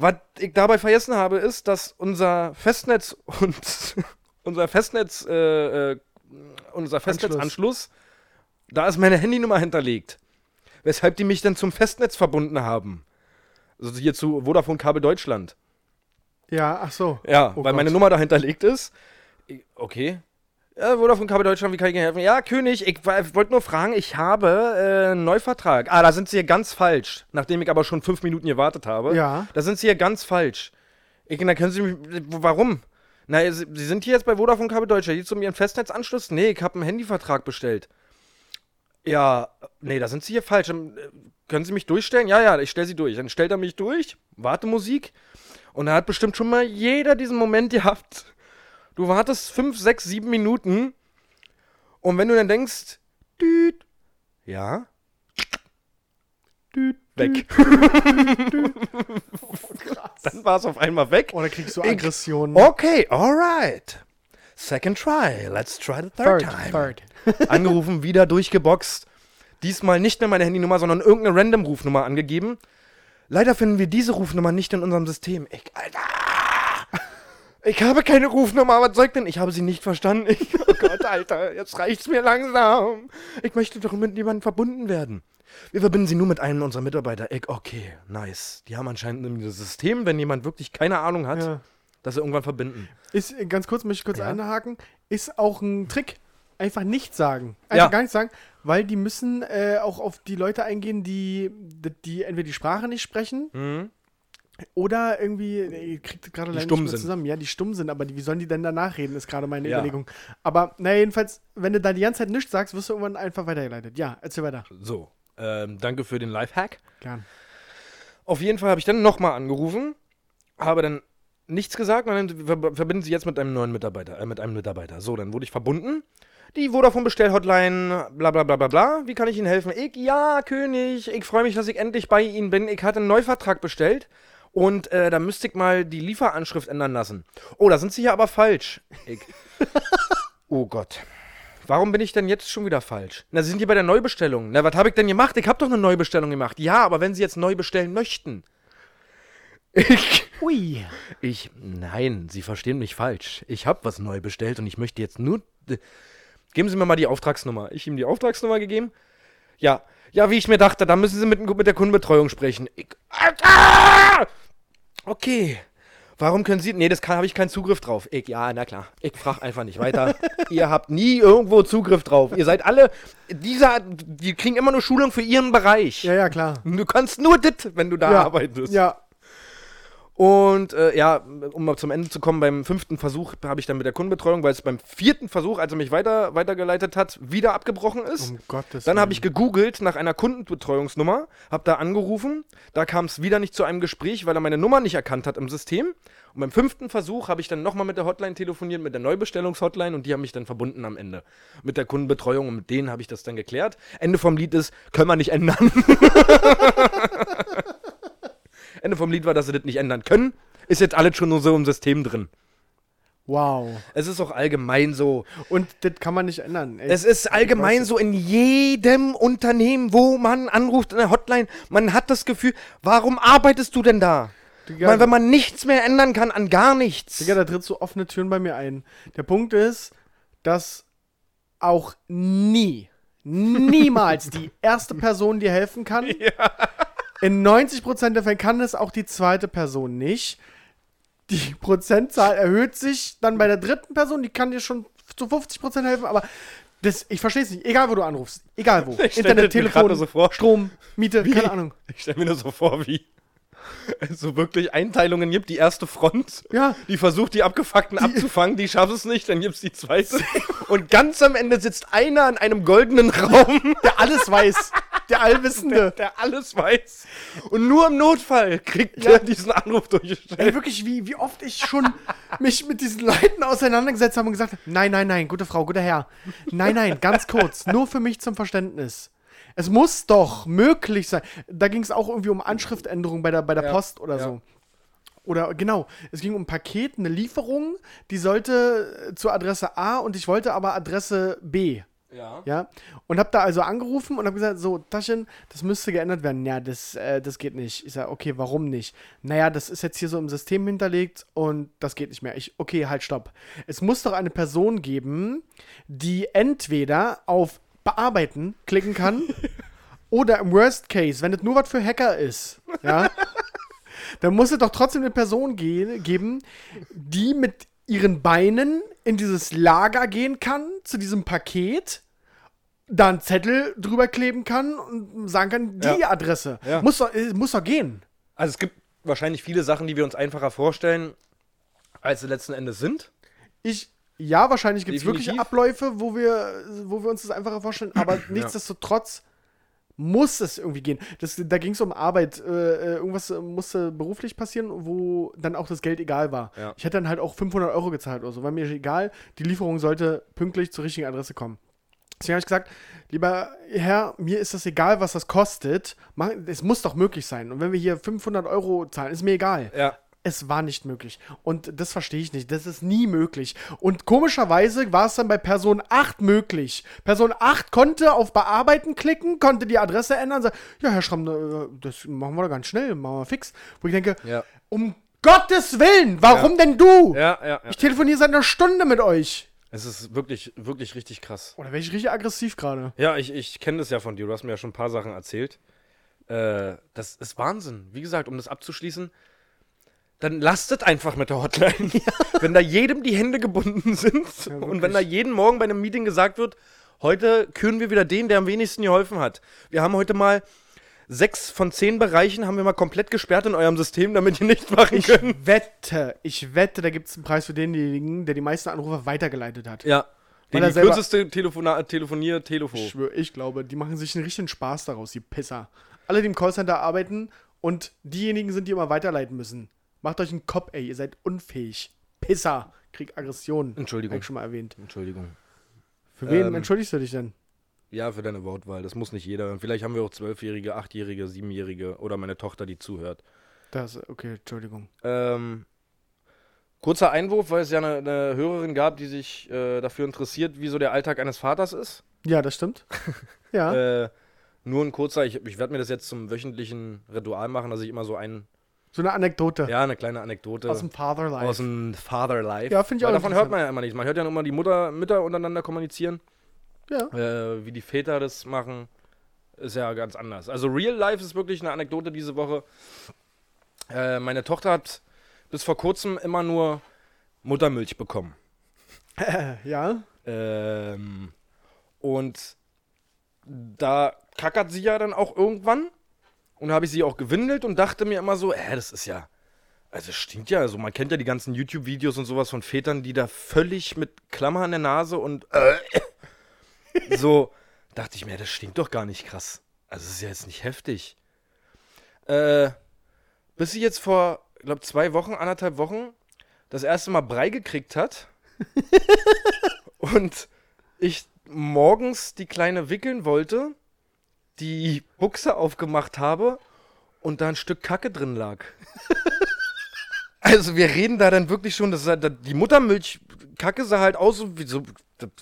Was ich dabei vergessen habe, ist, dass unser Festnetz und [laughs] unser Festnetz, äh, äh, unser Festnetzanschluss, da ist meine Handynummer hinterlegt. Weshalb die mich dann zum Festnetz verbunden haben. Also hier zu Vodafone Kabel Deutschland. Ja, ach so. Ja, Oh weil meine Gott. Nummer da hinterlegt ist. Okay. Ja, Vodafone Kabel Deutschland, wie kann ich Ihnen helfen? Ja, König, ich wollte nur fragen, ich habe äh, einen Neuvertrag. Ah, da sind Sie hier ganz falsch. Nachdem ich aber schon fünf Minuten gewartet habe. Ja. Da sind Sie hier ganz falsch. Ich, dann können Sie mich. Warum? Na, Sie, sind hier jetzt bei Vodafone Kabel Deutschland. Hier zum Ihren Festnetzanschluss? Nee, ich habe einen Handyvertrag bestellt. Ja, nee, da sind Sie hier falsch. Ähm, äh, Können Sie mich durchstellen? Ja, ja, ich stelle Sie durch. Dann stellt er mich durch, Wartemusik. Und da hat bestimmt schon mal jeder diesen Moment [laughs] gehabt. Du wartest fünf, sechs, sieben Minuten. Und wenn du dann denkst, düt, ja, Düt, weg. [laughs] dann war es auf einmal weg. Oder kriegst du Aggressionen? Okay, alright. Second try. Let's try the third, Third, time. third. [laughs] Angerufen, wieder durchgeboxt. Diesmal nicht mehr meine Handynummer, sondern irgendeine Random-Rufnummer angegeben. Leider finden wir diese Rufnummer nicht in unserem System. Ich, Alter! Ich habe keine Rufnummer, was soll ich denn? Ich habe sie nicht verstanden. [laughs] Ich, oh Gott, Alter, jetzt reicht's mir langsam. Ich möchte doch mit jemandem verbunden werden. Wir verbinden sie nur mit einem unserer Mitarbeiter. Ich, okay, nice. Die haben anscheinend ein System, wenn jemand wirklich keine Ahnung hat, Ja. dass sie irgendwann verbinden. Ist, ganz kurz, möchte ich kurz Ja. einhaken, ist auch ein Trick. Einfach nichts sagen. Einfach Ja. gar nichts sagen, weil die müssen äh, auch auf die Leute eingehen, die, die, die entweder die Sprache nicht sprechen Mhm. Oder irgendwie, ihr kriegt gerade leider nicht zusammen. Ja, die stumm sind, aber die, wie sollen die denn danach reden, ist gerade meine Ja. Überlegung. Aber naja, jedenfalls, wenn du da die ganze Zeit nichts sagst, wirst du irgendwann einfach weitergeleitet. Ja, erzähl weiter. So, ähm, danke für den Lifehack. Gern. Auf jeden Fall habe ich dann nochmal angerufen, habe dann nichts gesagt und dann ver verbinden Sie jetzt mit einem neuen Mitarbeiter, äh, mit einem Mitarbeiter. So, dann wurde ich verbunden. Die Vodafone Bestellhotline, bla bla bla bla bla. Wie kann ich Ihnen helfen? Ich, ja, König, ich freue mich, dass ich endlich bei Ihnen bin. Ich hatte einen Neuvertrag bestellt und äh, da müsste ich mal die Lieferanschrift ändern lassen. Oh, da sind Sie hier aber falsch. Ich, [laughs] oh Gott. Warum bin ich denn jetzt schon wieder falsch? Na, Sie sind hier bei der Neubestellung. Na, was habe ich denn gemacht? Ich habe doch eine Neubestellung gemacht. Ja, aber wenn Sie jetzt neu bestellen möchten. Ich, Ui. ich, nein, Sie verstehen mich falsch. Ich habe was neu bestellt und ich möchte jetzt nur. äh, Geben Sie mir mal die Auftragsnummer. Ich ihm die Auftragsnummer gegeben. Ja, ja, wie ich mir dachte, da müssen Sie mit, mit der Kundenbetreuung sprechen. Ich, Alter! Okay. Warum können Sie. Nee, das habe ich keinen Zugriff drauf. Ich, ja, na klar. Ich frage einfach nicht weiter. [laughs] ihr habt nie irgendwo Zugriff drauf. Ihr seid alle. Dieser. Die kriegen immer nur Schulung für ihren Bereich. Ja, ja, klar. Du kannst nur dit, wenn du da ja. arbeitest. Ja. Und äh, ja, um mal zum Ende zu kommen, beim fünften Versuch habe ich dann mit der Kundenbetreuung, weil es beim vierten Versuch, als er mich weiter, weitergeleitet hat, wieder abgebrochen ist. Um Gottes Dann habe ich gegoogelt nach einer Kundenbetreuungsnummer, habe da angerufen, da kam es wieder nicht zu einem Gespräch, weil er meine Nummer nicht erkannt hat im System. Und beim fünften Versuch habe ich dann nochmal mit der Hotline telefoniert, mit der Neubestellungshotline und die haben mich dann verbunden am Ende mit der Kundenbetreuung und mit denen habe ich das dann geklärt. Ende vom Lied ist, können wir nicht ändern. [laughs] Ende vom Lied war, dass sie das nicht ändern können. Ist jetzt alles schon nur so im System drin. Wow. Es ist auch allgemein so. Und das kann man nicht ändern. Ey. Es ist allgemein so in jedem Unternehmen, wo man anruft in der Hotline, man hat das Gefühl, warum arbeitest du denn da? Digga, Weil, wenn man nichts mehr ändern kann an gar nichts. Digga, da trittst du offene Türen bei mir ein. Der Punkt ist, dass auch nie, niemals die [laughs] erste Person dir helfen kann. In 90% der Fälle kann es auch die zweite Person nicht. Die Prozentzahl erhöht sich dann bei der dritten Person, die kann dir schon zu 50% helfen, aber das, ich verstehe es nicht. Egal, wo du anrufst. Egal wo. [laughs] Ich Internet, Telefon, so vor. Strom, Miete, keine Ahnung. Ich stelle mir nur so vor, wie [laughs] es so wirklich Einteilungen gibt. Die erste Front, Ja. die versucht, die Abgefuckten abzufangen, die schafft es nicht, dann gibt es die zweite. [laughs] Und ganz am Ende sitzt einer in einem goldenen Raum, Der alles weiß. Der Allwissende. der alles weiß. Und nur im Notfall kriegt Ja. er diesen Anruf durchgestellt. Ey, wirklich, wie, wie oft ich schon mich mit diesen Leuten auseinandergesetzt habe und gesagt habe, nein, nein, nein, gute Frau, guter Herr. Nein, nein, ganz kurz, nur für mich zum Verständnis. Es muss doch möglich sein. Da ging es auch irgendwie um Anschriftänderungen bei der, bei der Ja, Post oder ja. so. Oder genau, es ging um ein Paket, eine Lieferung, die sollte zur Adresse A und ich wollte aber Adresse B. Ja. Ja, und habe da also angerufen und habe gesagt, so, Taschen, das müsste geändert werden. Ja, das, äh, das geht nicht. Ich sage, okay, warum nicht? Naja, das ist jetzt hier so im System hinterlegt und das geht nicht mehr. Ich, okay, halt, stopp. Es muss doch eine Person geben, die entweder auf Bearbeiten klicken kann [laughs] oder im Worst Case, wenn es nur was für Hacker ist, ja, [laughs] dann muss es doch trotzdem eine Person ge geben, die mit ihren Beinen in dieses Lager gehen kann, zu diesem Paket, da einen Zettel drüber kleben kann und sagen kann, die Ja. Adresse. Ja. Muss, doch, äh, muss doch gehen. Also es gibt wahrscheinlich viele Sachen, die wir uns einfacher vorstellen, als sie letzten Endes sind. Ich, ja, wahrscheinlich gibt es wirklich. Abläufe, wo wir, wo wir uns das einfacher vorstellen, aber [clears throat] nichtsdestotrotz muss es irgendwie gehen. Das, da ging es um Arbeit. Äh, äh, irgendwas äh, musste beruflich passieren, wo dann auch das Geld egal war. Ja. Ich hätte dann halt auch 500 Euro gezahlt oder so. War mir egal. Die Lieferung sollte pünktlich zur richtigen Adresse kommen. Deswegen habe ich gesagt, lieber Herr, mir ist das egal, was das kostet. Es muss doch möglich sein. Und wenn wir hier 500 Euro zahlen, ist mir egal. Ja. Es war nicht möglich. Und das verstehe ich nicht. Das ist nie möglich. Und komischerweise war es dann bei Person 8 möglich. Person 8 konnte auf Bearbeiten klicken, konnte die Adresse ändern, sagt, ja, Herr Schramm, äh, das machen wir doch ganz schnell, machen wir fix. Wo ich denke, Ja. um Gottes Willen, warum denn du? Ja, ja, ja. Ich telefoniere seit einer Stunde mit euch. Es ist wirklich, wirklich richtig krass. Oder werde ich richtig aggressiv gerade? Ja, ich, ich kenne das ja von dir. Du hast mir ja schon ein paar Sachen erzählt. Äh, das ist Wahnsinn. Wie gesagt, um das abzuschließen, dann lastet einfach mit der Hotline. [laughs] Wenn da jedem die Hände gebunden sind und wirklich. wenn da jeden Morgen bei einem Meeting gesagt wird, heute küren wir wieder den, der am wenigsten geholfen hat. Wir haben heute mal sechs von zehn Bereichen haben wir mal komplett gesperrt in eurem System, damit ihr nichts machen Ich könnt. wette, ich wette, da gibt es einen Preis für denjenigen, der die meisten Anrufe weitergeleitet hat. Ja. Weil Die, kürzeste Telefona Telefonier, Telefon. Ich schwöre, ich glaube, die machen sich einen richtigen Spaß daraus, die Pisser. Alle, die im Callcenter arbeiten und diejenigen sind, die immer weiterleiten müssen. Macht euch einen Kopf, ey, ihr seid unfähig. Pisser. Krieg Aggression. Entschuldigung. Hab ich schon mal erwähnt. Entschuldigung. Für wen Ähm, entschuldigst du dich denn? Ja, für deine Wortwahl. Das muss nicht jeder. Vielleicht haben wir auch Zwölfjährige, Achtjährige, Siebenjährige oder meine Tochter, die zuhört. Das, okay, Entschuldigung. Ähm, kurzer Einwurf, weil es ja eine, eine Hörerin gab, die sich äh, dafür interessiert, wie so der Alltag eines Vaters ist. Ja, das stimmt. [laughs] ja. Äh, nur ein kurzer, ich, ich werde mir das jetzt zum wöchentlichen Ritual machen, dass ich immer so ein, so eine Anekdote ja, eine kleine Anekdote aus dem Fatherlife. aus dem Father Life. Ja, finde ich Weil auch Davon hört man ja immer nicht. Man hört ja immer die Mutter, Mütter untereinander kommunizieren. ja. äh, wie die Väter das machen, ist ja ganz anders. Also Real Life ist wirklich eine Anekdote diese Woche. Äh, meine Tochter hat bis vor kurzem immer nur Muttermilch bekommen. [laughs] Ja. Ähm, und da kackert sie ja dann auch irgendwann. Und habe ich sie auch gewindelt und dachte mir immer so, äh, das ist ja. Also es stinkt ja, also man kennt ja die ganzen YouTube-Videos und sowas von Vätern, die da völlig mit Klammer an der Nase und äh, so dachte ich mir, das stinkt doch gar nicht krass. Also es ist ja jetzt nicht heftig. Äh, bis sie jetzt vor, ich glaube, zwei Wochen, anderthalb Wochen das erste Mal Brei gekriegt hat [laughs] und ich morgens die Kleine wickeln wollte, die Buchse aufgemacht habe und da ein Stück Kacke drin lag. [laughs] Also wir reden da dann wirklich schon, dass die Muttermilchkacke sah halt aus wie so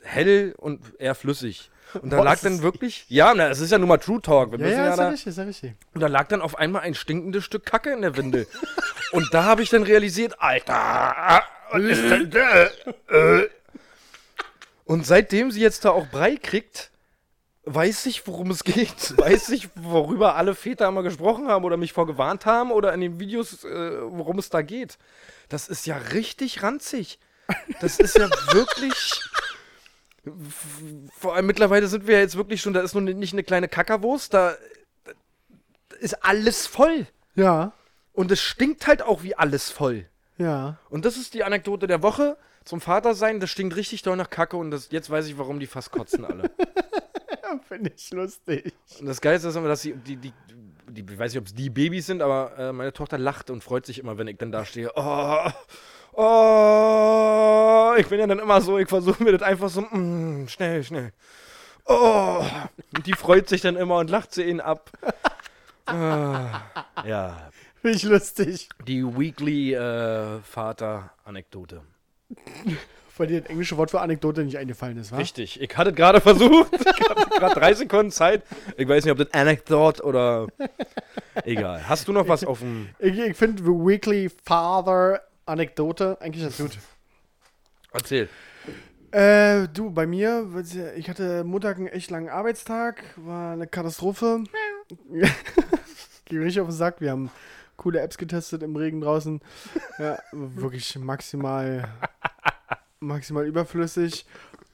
hell und eher flüssig. Und da Boah, lag das dann ist- wirklich, ja, na, es ist ja nun mal True Talk. Wir Ja, ja, ja, ist ja richtig, ist ja richtig. und da lag dann auf einmal ein stinkendes Stück Kacke in der Windel. [laughs] und da habe ich dann realisiert, Alter, was ist denn da? [laughs] Und seitdem sie jetzt da auch Brei kriegt, weiß ich, worum es geht. [laughs] Weiß ich, worüber alle Väter immer gesprochen haben oder mich vorgewarnt haben oder in den Videos, äh, worum es da geht. Das ist ja richtig ranzig. Das ist ja [laughs] wirklich. Vor allem mittlerweile sind wir ja jetzt wirklich schon, da ist nun nicht eine kleine Kackerwurst, da da ist alles voll. Ja, Und es stinkt halt auch wie alles voll. ja. Und das ist die Anekdote der Woche zum Vater sein. Das stinkt richtig doll nach Kacke und das, jetzt weiß ich, warum die fast kotzen alle. [laughs] [laughs] Finde ich lustig. und das Geilste ist immer, dass sie, die, die, die, ich weiß nicht, ob es die Babys sind, aber äh, meine Tochter lacht und freut sich immer, wenn ich dann da stehe. Oh, oh, ich bin ja dann immer so, ich versuche mir das einfach so, mm, schnell, schnell. Oh, und die freut sich dann immer und lacht sie ihn ab. [laughs] Ah, ja, Finde ich lustig. die Weekly äh, Vater-Anekdote. Weil dir das englische Wort für Anekdote nicht eingefallen ist, wa? Richtig, ich hatte gerade versucht, [laughs] ich hatte gerade drei Sekunden Zeit. Ich weiß nicht, ob das Anekdote oder. [laughs] Egal. Hast du noch was auf dem. Ich, ich finde The Weekly Father Anekdote eigentlich ganz gut. Erzähl. Äh, du, bei mir, ich hatte Montag einen echt langen Arbeitstag, war eine Katastrophe. [laughs] Ging richtig auf den Sack. Wir haben coole Apps getestet im Regen draußen. Ja, wirklich maximal, maximal überflüssig.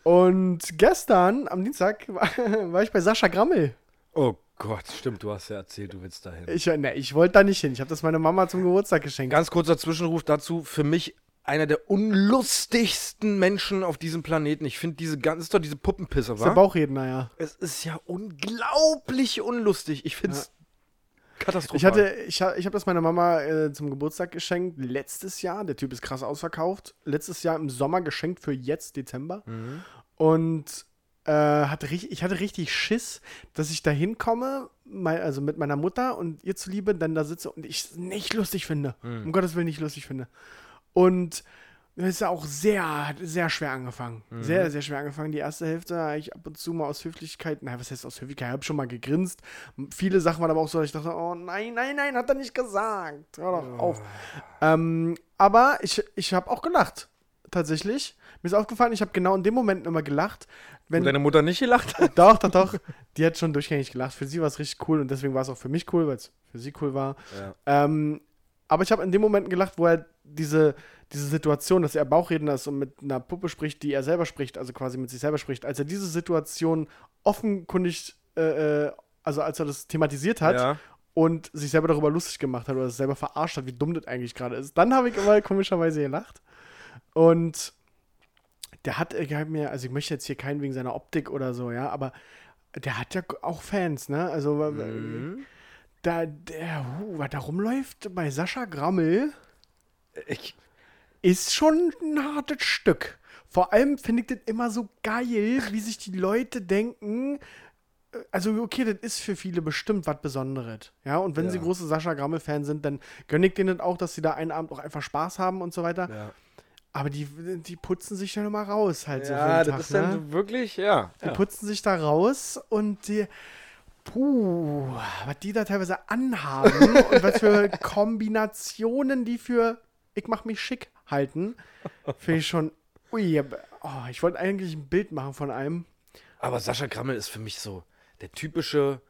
Und gestern, am Dienstag, [laughs] war, ich bei Sascha Grammel. Oh Gott, stimmt, du hast ja erzählt, du willst dahin. Ich, ne, ich wollte da nicht hin. Ich habe das meiner Mama zum Geburtstag geschenkt. Ganz kurzer Zwischenruf dazu. Für mich einer der unlustigsten Menschen auf diesem Planeten. Ich finde diese ganze, ist doch diese Puppenpisse, ist der wa? Bauchredner, ja. Es ist ja unglaublich unlustig. Ich finde es katastrophal. Ich hatte, ich, ich habe das meiner Mama äh, zum Geburtstag geschenkt letztes Jahr. Der Typ ist krass ausverkauft. Letztes Jahr im Sommer geschenkt für jetzt Dezember. Mhm. Und äh, hatte ich hatte richtig Schiss, dass ich da hinkomme, also mit meiner Mutter und ihr zuliebe dann da sitze und ich es nicht lustig finde. Mhm. Um Gottes Willen nicht lustig finde. Und es ist ja auch sehr, sehr schwer angefangen. Mhm. Sehr, sehr schwer angefangen. Die erste Hälfte habe ich ab und zu mal aus Höflichkeit, nein, was heißt aus Höflichkeit? Ich habe schon mal gegrinst. Viele Sachen waren aber auch so, dass ich dachte, oh nein, nein, nein, hat er nicht gesagt. Hör doch auf. Ähm, aber ich, ich habe auch gelacht. Tatsächlich. Mir ist aufgefallen, ich habe genau in dem Moment immer gelacht. Wenn, deine Mutter nicht gelacht hat? [laughs] doch, doch, doch. Die hat schon durchgängig gelacht. Für sie war es richtig cool und deswegen war es auch für mich cool, weil es für sie cool war. Ja. Ähm, aber ich habe in dem Moment gelacht, wo er diese, diese Situation, dass er Bauchredner ist und mit einer Puppe spricht, die er selber spricht, also quasi mit sich selber spricht, als er diese Situation offenkundig, äh, äh, also als er das thematisiert hat Ja. und sich selber darüber lustig gemacht hat oder es selber verarscht hat, wie dumm das eigentlich gerade ist, dann habe ich immer komischerweise gelacht. Und der hat, er hat mir, also ich möchte jetzt hier keinen wegen seiner Optik oder so, ja, aber der hat ja auch Fans, ne? Also Mhm. Da, der, huh, was da rumläuft bei Sascha Grammel, Ich, ist schon ein hartes Stück. Vor allem finde ich das immer so geil, wie sich die Leute denken. äh, Also, okay, das ist für viele bestimmt was Besonderes. Ja, und wenn Ja. sie große Sascha Grammel-Fan sind, dann gönne ich denen auch, dass sie da einen Abend auch einfach Spaß haben und so weiter. ja. Aber die, die putzen sich dann immer raus, halt so für ja, das Tag, ist ne? dann so wirklich, ja. Die ja. putzen sich da raus und die. Puh, was die da teilweise anhaben [laughs] und was für Kombinationen die für ich mach mich schick halten, finde ich schon. Ui, oh, ich wollte eigentlich ein Bild machen von einem. Aber Sascha Grammel ist für mich so der typische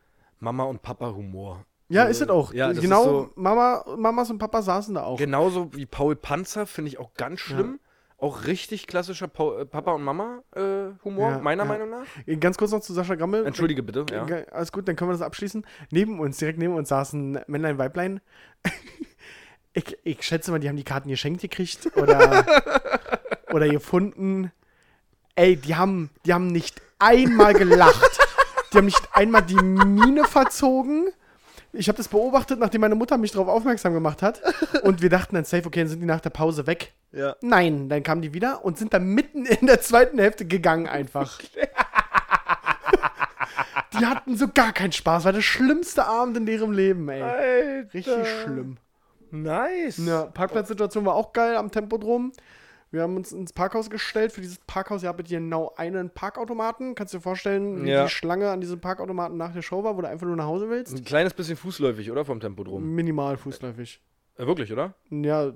Mama- und Papa-Humor. Ja, ist es auch. Ja, genau, so, Mama, Mamas und Papa saßen da auch. genauso wie Paul Panzer, finde ich auch ganz schlimm. Auch richtig klassischer Paul, äh, Papa- und Mama-Humor, Ja, meiner ja. Meinung nach. Ganz kurz noch zu Sascha Grammel. Entschuldige bitte, ja. Ge- Alles gut, dann können wir das abschließen. Neben uns, direkt neben uns saßen Männlein, Weiblein. [laughs] Ich, ich schätze mal, die haben die Karten geschenkt gekriegt oder, [laughs] oder gefunden. Ey, die haben, die haben nicht einmal gelacht. Die haben nicht einmal die Miene verzogen. Ich habe das beobachtet, nachdem meine Mutter mich darauf aufmerksam gemacht hat. [laughs] Und wir dachten dann safe, okay, dann sind die nach der Pause weg. Ja. Nein, dann kamen die wieder und sind dann mitten in der zweiten Hälfte gegangen einfach. [laughs] die hatten so gar keinen Spaß. War der schlimmste Abend in ihrem Leben, ey. Alter. Richtig schlimm. Nice. Ja, Parkplatzsituation war auch geil am Tempodrom. Wir haben uns ins Parkhaus gestellt. Für dieses Parkhaus, ihr habt genau einen Parkautomaten. Kannst du dir vorstellen, wie Ja. die Schlange an diesem Parkautomaten nach der Show war, wo du einfach nur nach Hause willst? Ein kleines bisschen fußläufig, oder? Vom Tempodrom. Minimal fußläufig. Äh, wirklich, oder? Ja,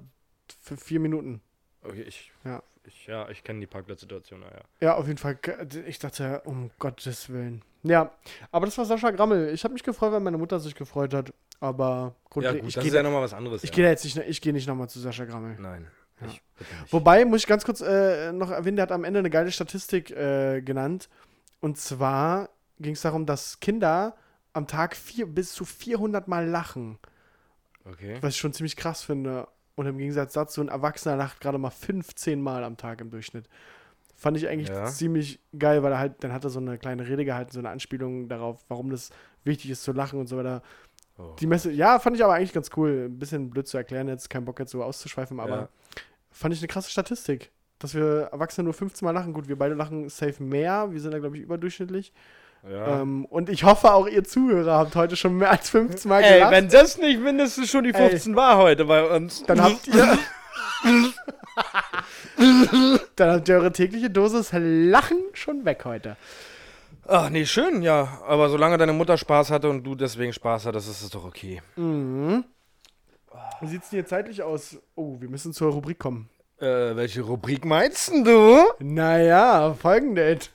für vier Minuten. Okay, ich. Ja. Ich, ja, ich kenne die Parkplatzsituation, naja. Ja, auf jeden Fall. Ich dachte, um Gottes Willen. Ja, aber das war Sascha Grammel. Ich habe mich gefreut, weil meine Mutter sich gefreut hat. Aber Ja, grundlegend, gut, ich das gehe ist ja nochmal was anderes. ich ja. gehe da jetzt nicht, ich gehe nicht nochmal zu Sascha Grammel. Nein. Wobei, muss ich ganz kurz äh, noch erwähnen, der hat am Ende eine geile Statistik äh, genannt. Und zwar ging es darum, dass Kinder am Tag vier, bis zu 400 Mal lachen. Okay. Was ich schon ziemlich krass finde. Und im Gegensatz dazu, ein Erwachsener lacht gerade mal 15 Mal am Tag im Durchschnitt. Fand ich eigentlich Ja. ziemlich geil, weil er halt, dann hat er so eine kleine Rede gehalten, so eine Anspielung darauf, warum das wichtig ist zu lachen und so weiter. Oh. Die Messe, ja, fand ich aber eigentlich ganz cool. Ein bisschen blöd zu erklären jetzt, kein Bock jetzt so auszuschweifen, aber Ja. Fand ich eine krasse Statistik. Dass wir Erwachsene nur 15 Mal lachen. Gut, wir beide lachen safe mehr. Wir sind da, glaube ich, überdurchschnittlich. Ja. Ähm, und ich hoffe, auch ihr Zuhörer habt heute schon mehr als 15 Mal Ey, gelacht. wenn das nicht mindestens schon die Ey. 15 war heute bei uns. dann habt ihr. [laughs] dann habt ihr eure tägliche Dosis Lachen schon weg heute. Ach nee, schön, ja. Aber solange deine Mutter Spaß hatte und du deswegen Spaß hattest, ist es doch okay. Mhm. Wie sieht's denn hier zeitlich aus? Oh, wir müssen zur Rubrik kommen. Äh, welche Rubrik meinst denn du? Naja, folgendes.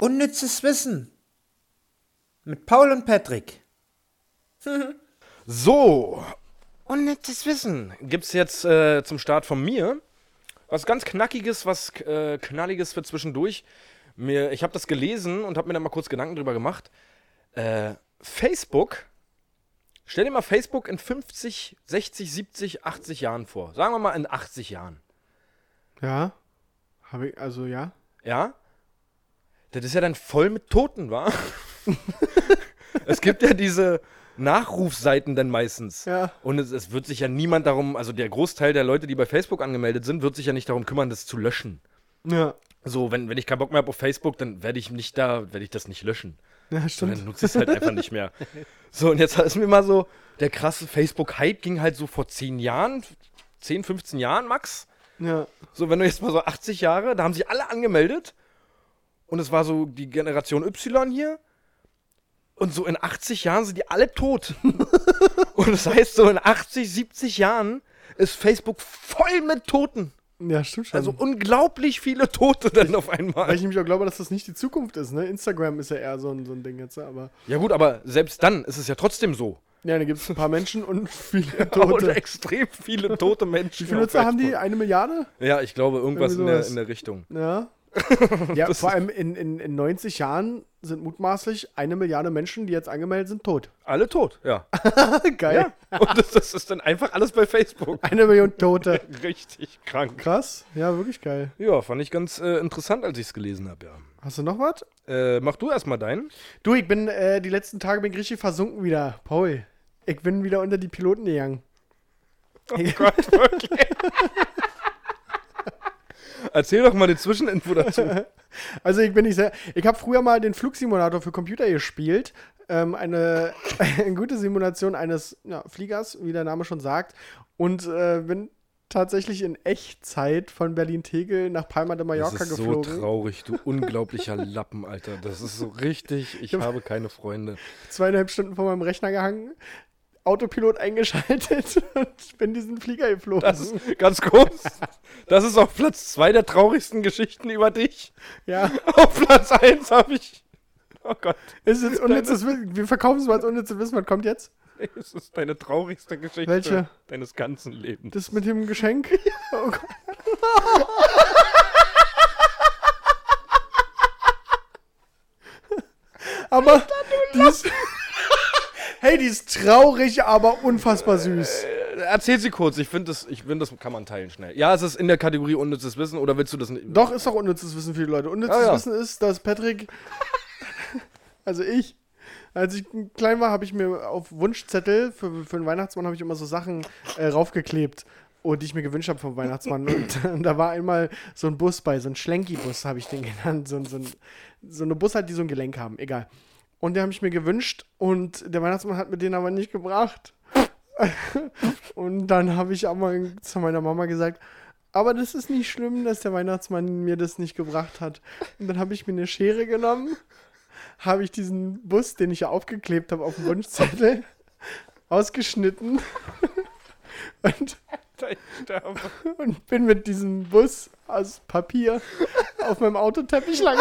Unnützes Wissen. Mit Paul und Patrick. So, unnützes Wissen gibt's jetzt äh, zum Start von mir. Was ganz Knackiges, was äh, Knalliges für zwischendurch. Mir, ich habe das gelesen und habe mir da mal kurz Gedanken drüber gemacht. Äh, Facebook, stell dir mal Facebook in 50, 60, 70, 80 Jahren vor. Sagen wir mal in 80 Jahren. Ja. Habe ich, also ja. Ja? Das ist ja dann voll mit Toten, wa? [laughs] es gibt ja diese Nachrufseiten dann meistens. Ja. Und es, es wird sich ja niemand darum, also der Großteil der Leute, die bei Facebook angemeldet sind, wird sich ja nicht darum kümmern, das zu löschen. Ja. So, wenn, wenn ich keinen Bock mehr habe auf Facebook, dann werde ich nicht da, werde ich das nicht löschen. Ja, stimmt. dann nutze ich es halt einfach nicht mehr. [laughs] So, und jetzt ist mir mal so, der krasse Facebook-Hype ging halt so vor 10 Jahren, 10, 15 Jahren max. Ja. So, wenn du jetzt mal so 80 Jahre, da haben sich alle angemeldet. Und es war so die Generation Y hier. Und so in 80 Jahren sind die alle tot. [laughs] und das heißt, so in 80, 70 Jahren ist Facebook voll mit Toten. Ja, stimmt schon. Also unglaublich viele Tote dann auf Weil einmal. ich nämlich auch glaube, dass das nicht die Zukunft ist, ne? Instagram ist ja eher so ein, so ein Ding jetzt, aber. Ja gut, aber selbst dann ist es ja trotzdem so. Ja, da gibt es ein paar Menschen und viele [laughs] Und Tote. extrem viele tote Menschen. Wie viele auf Nutzer haben die? Eine Milliarde? Ja, ich glaube, irgendwas in der, in der Richtung. Ja. [laughs] ja, vor allem in, in, in 90 Jahren sind mutmaßlich eine Milliarde Menschen, die jetzt angemeldet sind, tot. [laughs] Alle tot, ja. Geil. ja. Und das, das ist dann einfach alles bei Facebook. Eine Million Tote. [laughs] Richtig krank. Krass. Ja, wirklich geil. Ja, fand ich ganz äh, interessant, als ich es gelesen habe, ja. Hast du noch was? Äh, mach du erstmal deinen. Du, ich bin äh, die letzten Tage bin ich richtig versunken wieder. Paul, ich bin wieder unter die Piloten gegangen. Oh Gott, wirklich. Erzähl doch mal die Zwischeninfo dazu. [laughs] Also ich bin nicht sehr. Ich habe früher mal den Flugsimulator für Computer gespielt. Ähm, eine, [laughs] eine gute Simulation eines ja, Fliegers, wie der Name schon sagt. Und äh, bin tatsächlich in Echtzeit von Berlin-Tegel nach Palma de Das Mallorca ist so geflogen. traurig, du [laughs] unglaublicher Lappen, Alter. Das ist so richtig, ich habe keine Freunde. Zweieinhalb Stunden vor meinem Rechner gehangen. Autopilot eingeschaltet [laughs] und bin diesen Flieger geflogen. Das ist ganz kurz. Das ist auf Platz zwei der traurigsten Geschichten über dich. ja, [laughs] Auf Platz eins habe ich. Oh Gott, ist jetzt unnützes Wissen. Wir verkaufen es mal als unnützes Wissen. Was kommt jetzt? es ist deine traurigste Geschichte Welche? deines ganzen Lebens. Das mit dem Geschenk? [laughs] Oh Gott. Aber die ist, hey, die ist traurig, aber unfassbar süß. Äh, Erzähl sie kurz, ich finde, das, ich find, das kann man teilen schnell. Ja, es ist in der Kategorie unnützes Wissen oder willst du das nicht? Doch, ist doch unnützes Wissen für die Leute. Unnützes Ah, ja. Wissen ist, dass Patrick, [laughs] also ich, als ich klein war, habe ich mir auf Wunschzettel für, für den Weihnachtsmann habe ich immer so Sachen äh, raufgeklebt, oh, die ich mir gewünscht habe vom Weihnachtsmann. Und, und da war einmal so ein Bus bei, so ein Schlenki-Bus habe ich den genannt. So, so, ein, so eine Bus halt, die so ein Gelenk haben, egal. Und den habe ich mir gewünscht und der Weihnachtsmann hat mir den aber nicht gebracht. [laughs] und dann habe ich aber zu meiner Mama gesagt, aber das ist nicht schlimm, dass der Weihnachtsmann mir das nicht gebracht hat. Und dann habe ich mir eine Schere genommen, habe ich diesen Bus, den ich ja aufgeklebt habe auf dem Wunschzettel, [laughs] ausgeschnitten [laughs] und, und bin mit diesem Bus aus Papier auf meinem Autoteppich lang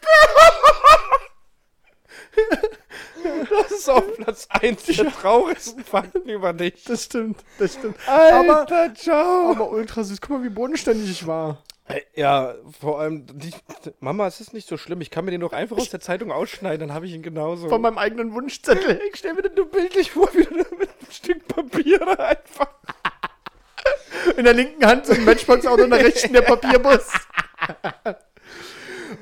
gefahren. Das ist auf Platz 1 der traurigsten Fakten über dich. Das stimmt, das stimmt. Alter, ciao. Aber ultra süß. Guck mal, wie bodenständig ich war. Ja, vor allem, die, Mama, es ist nicht so schlimm. Ich kann mir den doch einfach aus der Zeitung ausschneiden, dann habe ich ihn genauso. Von meinem eigenen Wunschzettel. ich stell mir das nur bildlich vor, wie du mit einem Stück Papier da einfach. In der linken Hand so ein Matchbox-Auto, in der rechten der [laughs] Papierbus.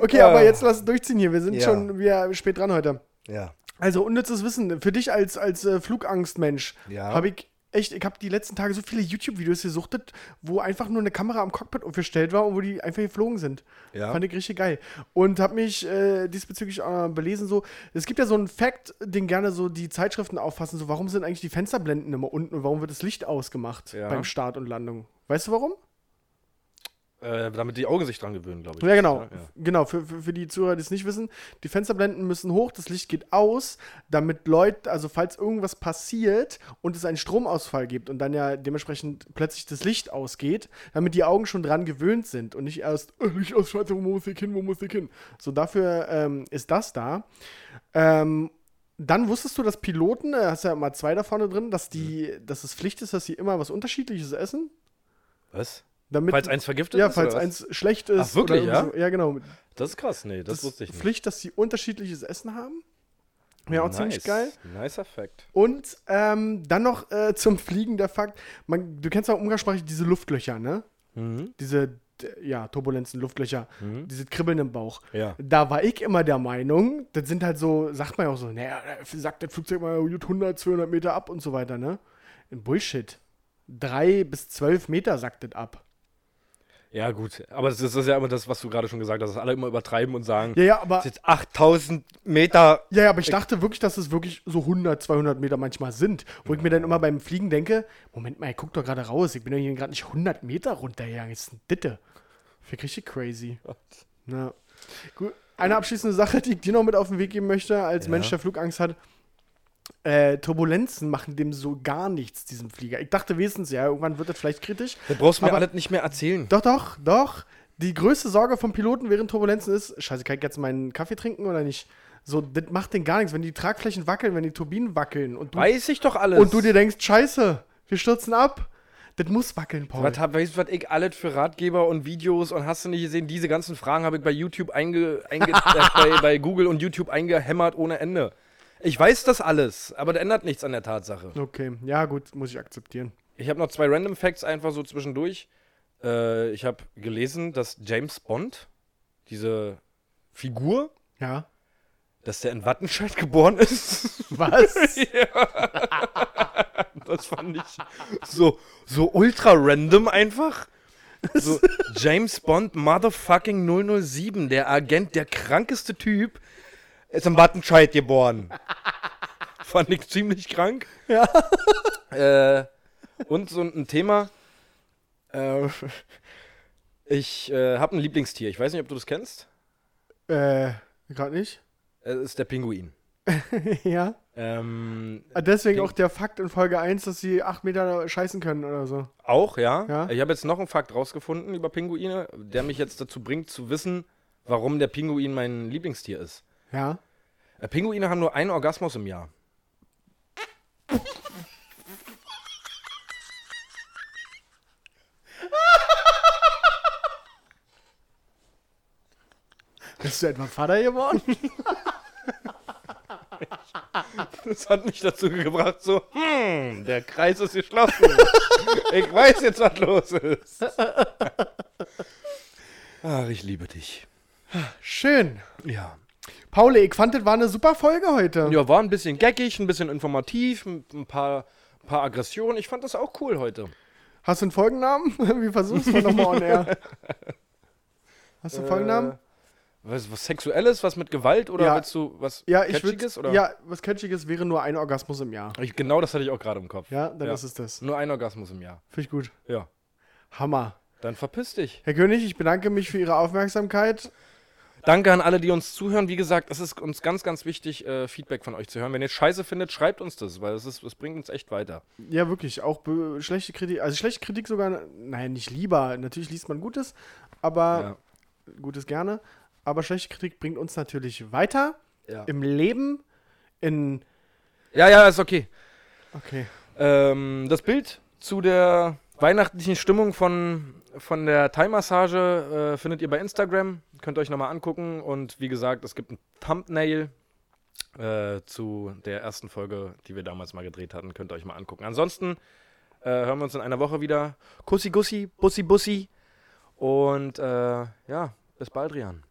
Okay, aber jetzt lass es durchziehen hier. Wir sind Ja. schon wieder spät dran heute. Ja. Also unnützes Wissen. Für dich als, als äh, Flugangstmensch Ja. habe ich echt, ich habe die letzten Tage so viele YouTube-Videos gesuchtet, wo einfach nur eine Kamera am Cockpit aufgestellt war und wo die einfach geflogen sind. Ja. Fand ich richtig geil. Und habe mich äh, diesbezüglich äh, belesen, so, es gibt ja so einen Fact, den gerne so die Zeitschriften auffassen, so, warum sind eigentlich die Fensterblenden immer unten und warum wird das Licht ausgemacht Ja. beim Start und Landung? Weißt du warum? Äh, damit die Augen sich dran gewöhnen, glaube ich. Ja, genau. Ja. Genau, für, für, für die Zuhörer, die es nicht wissen, die Fensterblenden müssen hoch, das Licht geht aus, damit Leute, also falls irgendwas passiert und es einen Stromausfall gibt und dann ja dementsprechend plötzlich das Licht ausgeht, damit die Augen schon dran gewöhnt sind und nicht erst, äh, Licht aus, scheiße, wo muss ich hin, wo muss ich hin? So, dafür ähm, ist das da. Ähm, dann wusstest du, dass Piloten, äh, hast ja immer zwei da vorne drin, dass die, dass es Pflicht ist, dass sie immer was Unterschiedliches essen? Was? Damit, Falls eins vergiftet ja, ist? falls oder was? eins schlecht ist. Ach, wirklich, ja? So. Ja, genau. Das ist krass, nee, das, Das, wusste ich nicht. Pflicht, dass sie unterschiedliches Essen haben. Ja, auch ziemlich Nice. geil. Nicer Fact. Und ähm, dann noch äh, zum Fliegen der Fakt, man, du kennst ja umgangssprachlich diese Luftlöcher, ne? Mhm. Diese, ja, Turbulenzen, Luftlöcher, diese Kribbeln im Bauch. Ja. Da war ich immer der Meinung, das sind halt so, sagt man ja auch so, naja, sagt das Flugzeug mal gut 100, 200 Meter ab und so weiter, ne? Bullshit. Drei bis zwölf Meter sagt das ab. Ja, gut. Aber das ist, das ist ja immer das, was du gerade schon gesagt hast, dass alle immer übertreiben und sagen, Ja, ja, aber das ist jetzt 8000 Meter. Ja, ja, aber ich dachte wirklich, dass es wirklich so 100, 200 Meter manchmal sind. Wo ich mir dann immer beim Fliegen denke, Moment mal, ich guck doch gerade raus, ich bin ja hier gerade nicht 100 Meter runtergegangen, ist ein Ditte. Finde ich richtig crazy. Na. Gut. Eine abschließende Sache, die ich dir noch mit auf den Weg geben möchte, als Ja. Mensch, der Flugangst hat. Äh, Turbulenzen machen dem so gar nichts, diesem Flieger. Ich dachte wenigstens, ja, irgendwann wird das vielleicht kritisch. Das brauchst du mir alles nicht mehr erzählen. Doch, doch, doch. Die größte Sorge vom Piloten während Turbulenzen ist, scheiße, kann ich jetzt meinen Kaffee trinken oder nicht? So, das macht den gar nichts. Wenn die Tragflächen wackeln, wenn die Turbinen wackeln und du, Weiß ich doch alles. und du dir denkst, scheiße, wir stürzen ab. Das muss wackeln, Paul. Was hab, weißt du, was ich alles für Ratgeber und Videos und hast du nicht gesehen? Diese ganzen Fragen habe ich bei YouTube einge, einge [laughs] äh, bei, bei Google und YouTube eingehämmert ohne Ende. Ich weiß das alles, aber das ändert nichts an der Tatsache. Okay, ja gut, muss ich akzeptieren. Ich habe noch zwei Random Facts einfach so zwischendurch. Äh, ich habe gelesen, dass James Bond, diese Figur, Ja. dass der in Wattenscheid geboren ist. [laughs] Was? [laughs] Das fand ich so, so ultra random einfach. So, [laughs] James Bond Motherfucking 007, der Agent, der krankeste Typ, ist in Wattenscheid geboren. [laughs] Fand ich ziemlich krank. Ja. [laughs] Äh, und so ein Thema. Äh, ich äh, habe ein Lieblingstier. Ich weiß nicht, ob du das kennst. äh, gerade nicht? Es ist der Pinguin. [laughs] ja. Ähm, Ah, Deswegen Ping- auch der Fakt in Folge 1, dass sie 8 Meter scheißen können oder so. Auch, ja. Ja. Ich habe jetzt noch einen Fakt rausgefunden über Pinguine, der mich jetzt dazu bringt zu wissen, warum der Pinguin mein Lieblingstier ist. Ja. Äh, Pinguine haben nur einen Orgasmus im Jahr. [laughs] Bist du etwa Vater geworden? [laughs] Das hat mich dazu gebracht, so, hm, der Kreis ist geschlossen. [laughs] Ich weiß jetzt, was los ist. Ach, ich liebe dich. Schön. Ja. Paul, ich fand, das war eine super Folge heute. Ja, war ein bisschen gaggig, ein bisschen informativ, ein, paar, ein paar Aggressionen. Ich fand das auch cool heute. Hast du einen Folgennamen? [laughs] Wie versuchst du nochmal on air? [laughs] Hast du einen Folgennamen? Äh, was, was Sexuelles, was mit Gewalt oder Ja. willst du was Ja, ich Catchiges, würde. oder? Ja, was Catchiges wäre nur ein Orgasmus im Jahr. Ich, genau das hatte ich auch gerade im Kopf. Ja, dann Ja. ist es das. Nur ein Orgasmus im Jahr. Finde ich gut. Ja. Hammer. Dann verpiss dich. Herr König, ich bedanke mich für Ihre Aufmerksamkeit. Danke an alle, die uns zuhören. Wie gesagt, es ist uns ganz, ganz wichtig, äh, Feedback von euch zu hören. Wenn ihr Scheiße findet, schreibt uns das, weil es, ist, es bringt uns echt weiter. Ja, wirklich. Auch schlechte Kritik. Also schlechte Kritik sogar. Nein, nicht lieber. Natürlich liest man Gutes, aber Gutes gerne. Aber schlechte Kritik bringt uns natürlich weiter Ja. im Leben. In. ja, ja, ist okay. Okay. Ähm, das Bild zu der weihnachtlichen Stimmung von, von der Thai-Massage äh, findet ihr bei Instagram. Könnt ihr euch nochmal angucken. Und wie gesagt, es gibt ein Thumbnail äh, zu der ersten Folge, die wir damals mal gedreht hatten. Könnt ihr euch mal angucken. Ansonsten äh, hören wir uns in einer Woche wieder. Kussi, Gussi, Bussi, Bussi. Und äh, ja, bis bald, Rian.